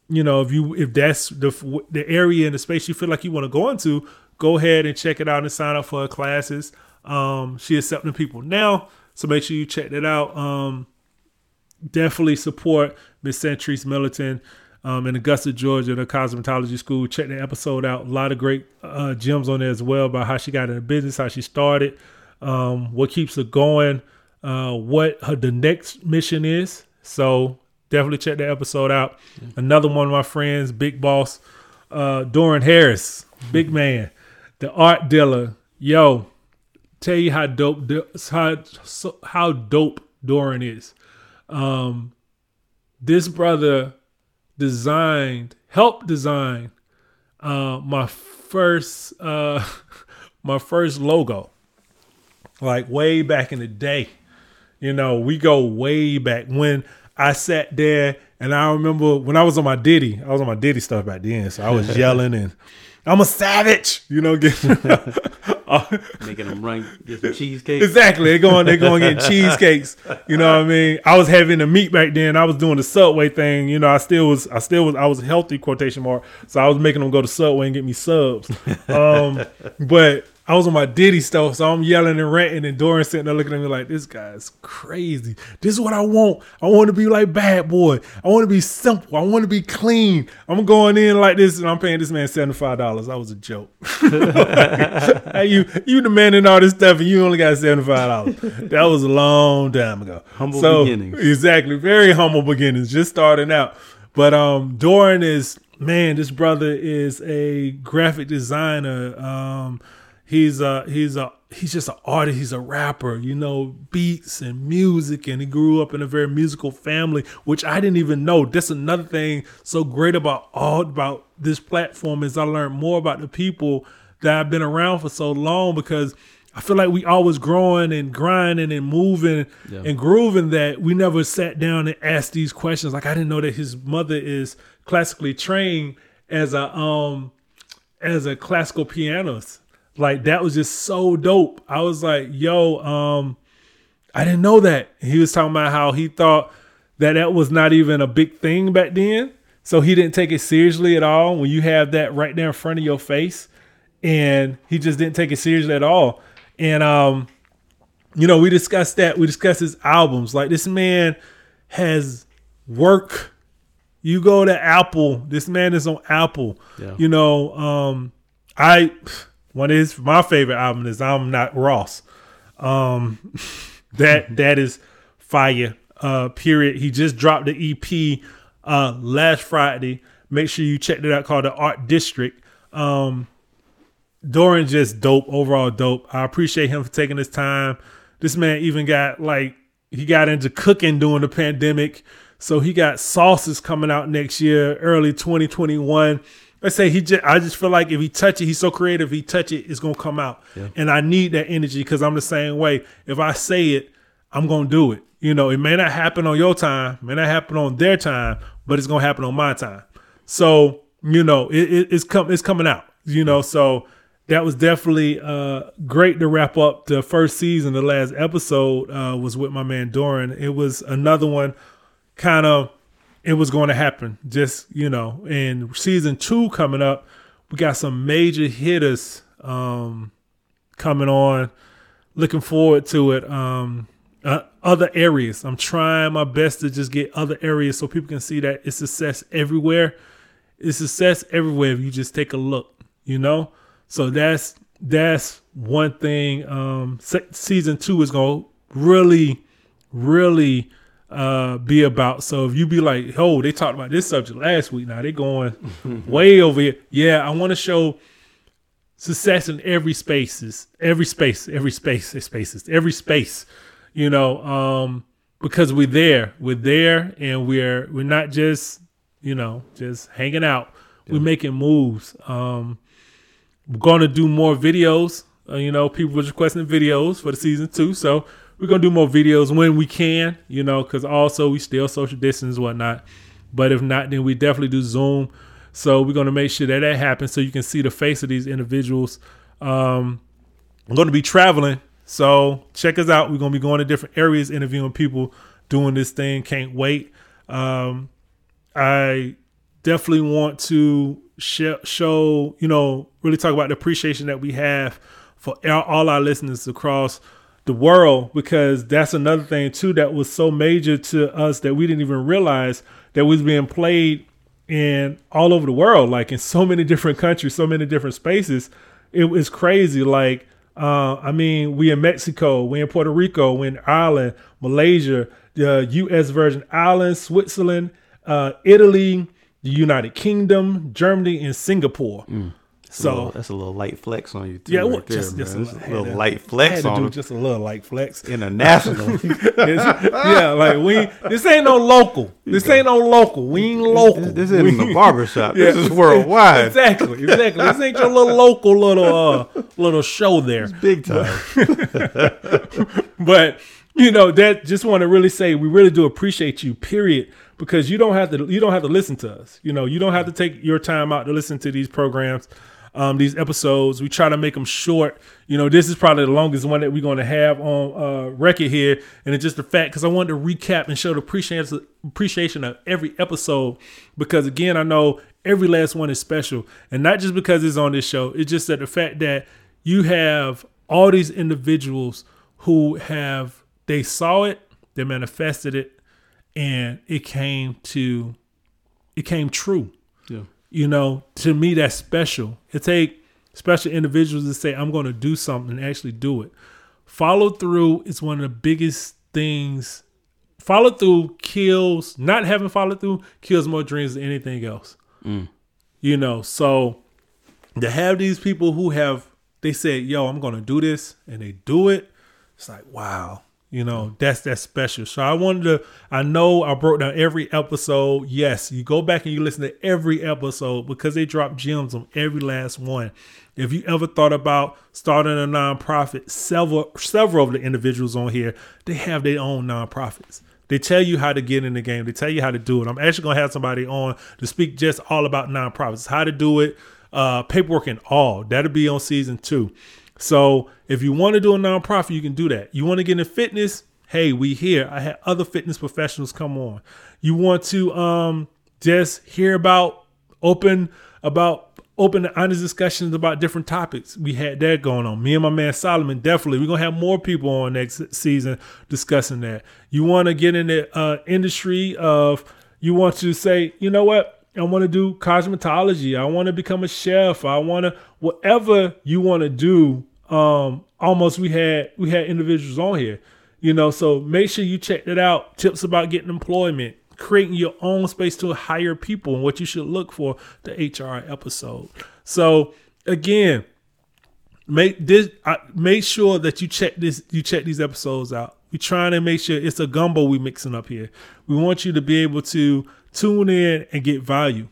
you know, if you if that's the the area and the space you feel like you want to go into, go ahead and check it out and sign up for her classes. Um, she is accepting people now, so make sure you check that out. Um, definitely support Miss Centrise Militant um, in Augusta, Georgia, the cosmetology school. Check that episode out. A lot of great uh, gems on there as well about how she got into business, how she started, um, what keeps her going, uh, what her the next mission is. So definitely check that episode out. Another one of my friends, Big Boss, uh, Doran Harris, big man, the art dealer. Yo, tell you how dope how how dope Doran is. Um, this brother designed, helped design uh, my first uh, [laughs] my first logo, like way back in the day. You know, we go way back when I sat there and I remember when I was on my Diddy, I was on my Diddy stuff back then, so I was [laughs] yelling and I'm a savage, you know, getting [laughs] [laughs] Making them run get some cheesecake. Exactly. They're going they're going getting [laughs] cheesecakes. You know what I mean? I was having the meat back then. I was doing the subway thing. You know, I still was I still was I was healthy quotation mark. So I was making them go to Subway and get me subs. Um but I was on my Diddy stuff, so I'm yelling and ranting, and Doran sitting there looking at me like, "This guy's crazy. This is what I want. I want to be like Bad Boy. I want to be simple. I want to be clean. I'm going in like this, and I'm paying this man seventy five dollars. That was a joke. [laughs] hey, you you demanding all this stuff, and you only got seventy five dollars. That was a long time ago. Humble So, beginnings. Exactly, very humble beginnings, just starting out. But um, Doran is man. This brother is a graphic designer. Um, he's a he's a he's just an artist. He's a rapper. You know, beats and music, and he grew up in a very musical family, which I didn't even know. That's another thing so great about all about this platform is I learned more about the people that I've been around for so long because. I feel like we always growing and grinding and moving Yeah. and grooving that we never sat down and asked these questions. Like I didn't know that his mother is classically trained as a um as a classical pianist. Like that was just so dope. I was like, yo, um, I didn't know that. He was talking about how he thought that that was not even a big thing back then. So he didn't take it seriously at all when you have that right there in front of your face. And he just didn't take it seriously at all. And um, you know, we discussed that. We discussed his albums. Like this man has work. You go to Apple. This man is on Apple. Yeah. You know, um, I one of his my favorite album is I'm Not Ross. Um, [laughs] that that is fire. Uh, period. He just dropped the EP uh last Friday. Make sure you check it out. Called the Art District. Um, Doran just dope, overall dope. I appreciate him for taking his time. This man even got like he got into cooking during the pandemic. So he got sauces coming out next year, early 2021. I say he just I just feel like if he touch it, he's so creative. If he touch it, it's gonna come out. Yeah. And I need that energy because I'm the same way. If I say it, I'm gonna do it. You know, it may not happen on your time, may not happen on their time, but it's gonna happen on my time. So you know, it, it, it's come it's coming out. You know, so that was definitely uh, great to wrap up the first season. The last episode uh, was with my man Doran. It was another one, kind of. It was going to happen, just you know. And season two coming up, we got some major hitters um, coming on. Looking forward to it. Um, uh, other areas. I'm trying my best to just get other areas so people can see that it's success everywhere. It's success everywhere if you just take a look. You know. So that's that's one thing. Um, se- season two is gonna really, really uh, be about. So if you be like, oh, they talked about this subject last week. Now they going [laughs] way over here. Yeah, I want to show success in every spaces, every space, every space, spaces, every space. You know, um, because we're there, we're there, and we're we're not just you know just hanging out. We're making moves. Um, we're going to do more videos. Uh, you know, people were requesting videos for the season two, so we're gonna do more videos when we can. You know, because also we still social distance whatnot. But if not, then we definitely do Zoom. So we're gonna make sure that that happens, so you can see the face of these individuals. Um, I'm to be traveling, so check us out. We're to be going to different areas, interviewing people, doing this thing. Can't wait. Um, I definitely want to sh- show, you know, really talk about the appreciation that we have for all our listeners across the world because that's another thing too that was so major to us that we didn't even realize that was being played in all over the world, like in so many different countries, so many different spaces. It was crazy. Like, uh, I mean, we in Mexico, we in Puerto Rico, we in Ireland, Malaysia, the U.S. Virgin Islands, Switzerland, uh, Italy, the United Kingdom, Germany, and Singapore. So So that's a little light flex on you. Too, yeah, right well, there, just, just a. Little, a little to- light flex had to on do just a little light flex. international. [laughs] Yeah, like we this ain't no local. This ain't no local. We ain't local. this, this isn't a [laughs] barbershop. This is worldwide. Exactly, exactly. This ain't your little local little uh little show there. Big time. [laughs] But you know that just want to really say we really do appreciate you. Period. Because you don't have to you don't have to listen to us. You know you don't have to take your time out to listen to these programs. Um, these episodes, we try to make them short. You know, this is probably the longest one that we're going to have on uh, record here, and it's just the fact because I wanted to recap and show the appreciation appreciation of every episode. Because again, I know every last one is special, and not just because it's on this show. It's just that the fact that you have all these individuals who have they saw it, they manifested it, and it came to it came true. Yeah. You know, to me that's special. It take special individuals to say, I'm gonna do something and actually do it. Follow through is one of the biggest things. Follow through kills, not having follow through kills more dreams than anything else. Mm. You know, so to have these people who have they said, "Yo, I'm gonna do this," and they do it. It's like, wow, you know, that's that's special. So I wanted to. I know I broke down every episode. Yes, you go back and you listen to every episode because they drop gems on every last one. If you ever thought about starting a nonprofit, several several of the individuals on here they have their own nonprofits. They tell you how to get in the game. They tell you how to do it. I'm actually gonna have somebody on to speak just all about nonprofits, how to do it, uh, paperwork and all. That'll be on season two. So if you want to do a nonprofit, you can do that. You want to get into fitness? Hey, we here. I had other fitness professionals come on. You want to um just hear about open about open and honest discussions about different topics. We had that going on. Me and my man Solomon definitely. We're gonna have more people on next season discussing that. You want to get in the uh, industry of you want to say, you know what? I want to do cosmetology. I want to become a chef. I want to whatever you want to do. Um, almost we had we had individuals on here, you know. So make sure you check that out. Tips about getting employment, creating your own space to hire people, and what you should look for. The HR episode. So again, make this uh, make sure that you check this you check these episodes out We're trying to make sure it's a gumbo we mixing up here. We want you to be able to tune in and get value.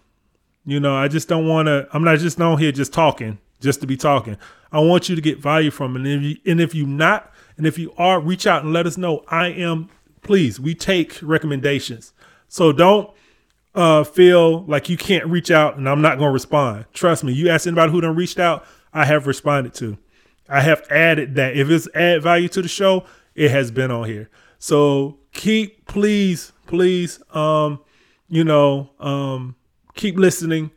You know, I just don't want to. I'm not just on here just talking, just to be talking. I want you to get value from it. And if you, and if you not, and if you are, reach out and let us know. I am. Please, we take recommendations. So don't uh, feel like you can't reach out and I'm not going to respond. Trust me. You ask anybody who done reached out, I have responded to. I have added that. If it's add value to the show, it has been on here. So keep, please, please, um, you know, um, keep listening.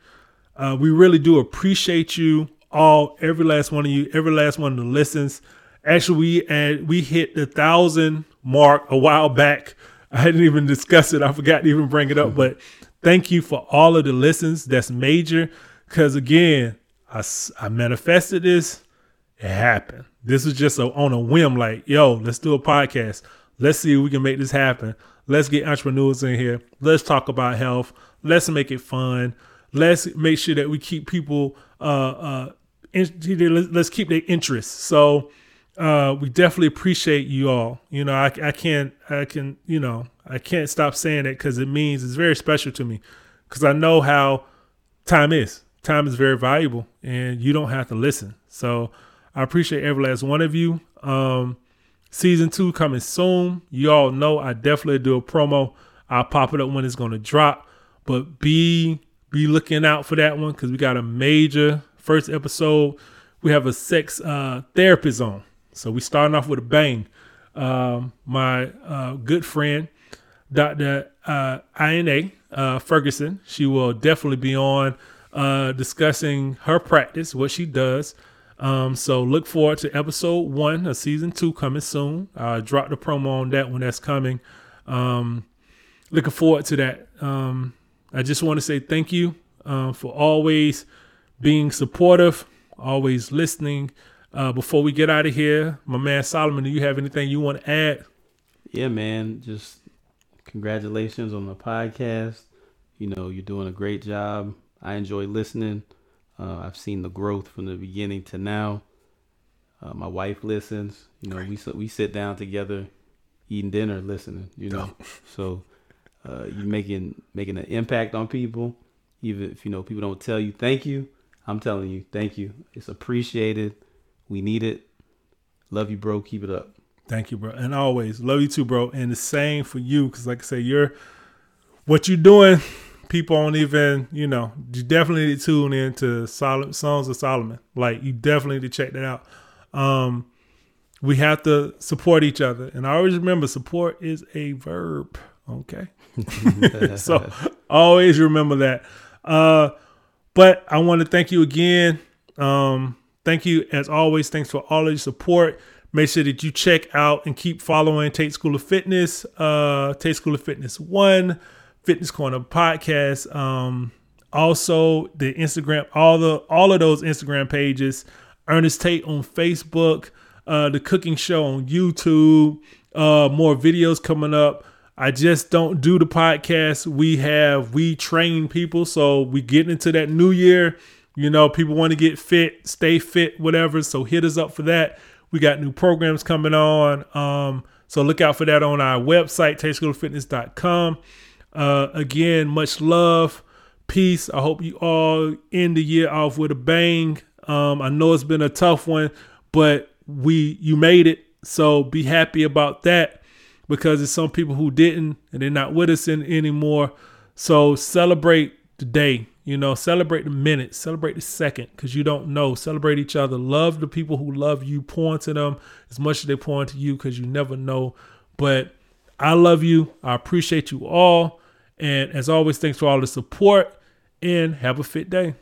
Uh, we really do appreciate you all, every last one of you, every last one the listens. Actually, we add, we hit the thousand mark a while back. I didn't even discuss it. I forgot to even bring it up. But thank you for all of the listens. That's major. Because again, I, I manifested this. It happened. This was just a, on a whim. Like, yo, let's do a podcast. Let's see if we can make this happen. Let's get entrepreneurs in here. Let's talk about health. Let's make it fun. Let's make sure that we keep people. Uh, uh, in, let's keep their interest. So uh, we definitely appreciate you all. You know, I, I can't, I can, you know, I can't stop saying it because it means it's very special to me because I know how time is. Time is very valuable and you don't have to listen. So I appreciate every last one of you. Um, season two coming soon. You all know I definitely do a promo. I'll pop it up when it's going to drop, but be, be looking out for that one because we got a major first episode. We have a sex uh, therapist on so we starting off with a bang. Um, my uh, good friend, Dr. Uh, Ina uh, Ferguson, she will definitely be on uh, discussing her practice, what she does. Um, so look forward to episode one of season two coming soon. Uh, drop the promo on that one that's coming. Um, looking forward to that. Um, I just want to say thank you uh, for always being supportive, always listening. Uh, before we get out of here, my man Solomon, do you have anything you want to add? Yeah, man. Just congratulations on the podcast. You know, you're doing a great job. I enjoy listening. Uh, I've seen the growth from the beginning to now. Uh, my wife listens. You know, we we sit down together, eating dinner, listening. You know, so uh, you're making making an impact on people. Even if you know people don't tell you thank you, I'm telling you thank you. It's appreciated. We need it. Love you, bro. Keep it up. Thank you, bro. And always love you too, bro. And the same for you, because like I say, you're what you're doing. People don't even, you know, you definitely need to tune in to Sol- Songs of Solomon. Like you definitely need to check that out. Um, we have to support each other, and I always remember support is a verb. Okay, [laughs] so always remember that. Uh, but I want to thank you again. Um, Thank you, as always. Thanks for all of your support. Make sure that you check out and keep following Tate School of Fitness, uh, Tate School of Fitness One, Fitness Corner podcast. Um, also the Instagram, all the all of those Instagram pages. Ernest Tate on Facebook, uh, the Cooking Show on YouTube. Uh, more videos coming up. I just don't do the podcast. We have we train people, so we get into that new year you know, people want to get fit, stay fit, whatever. So hit us up for that. We got new programs coming on. Um, so look out for that on our website, tateschooloffitness.com. Uh, again, much love, peace. I hope you all end the year off with a bang. Um, I know it's been a tough one, but we you made it. So be happy about that because it's some people who didn't and they're not with us in, anymore. So celebrate the day. You know, celebrate the minute, celebrate the second, because you don't know. Celebrate each other. Love the people who love you. point to them as much as they point to you, because you never know. But I love you. I appreciate you all. And as always, thanks for all the support and have a fit day.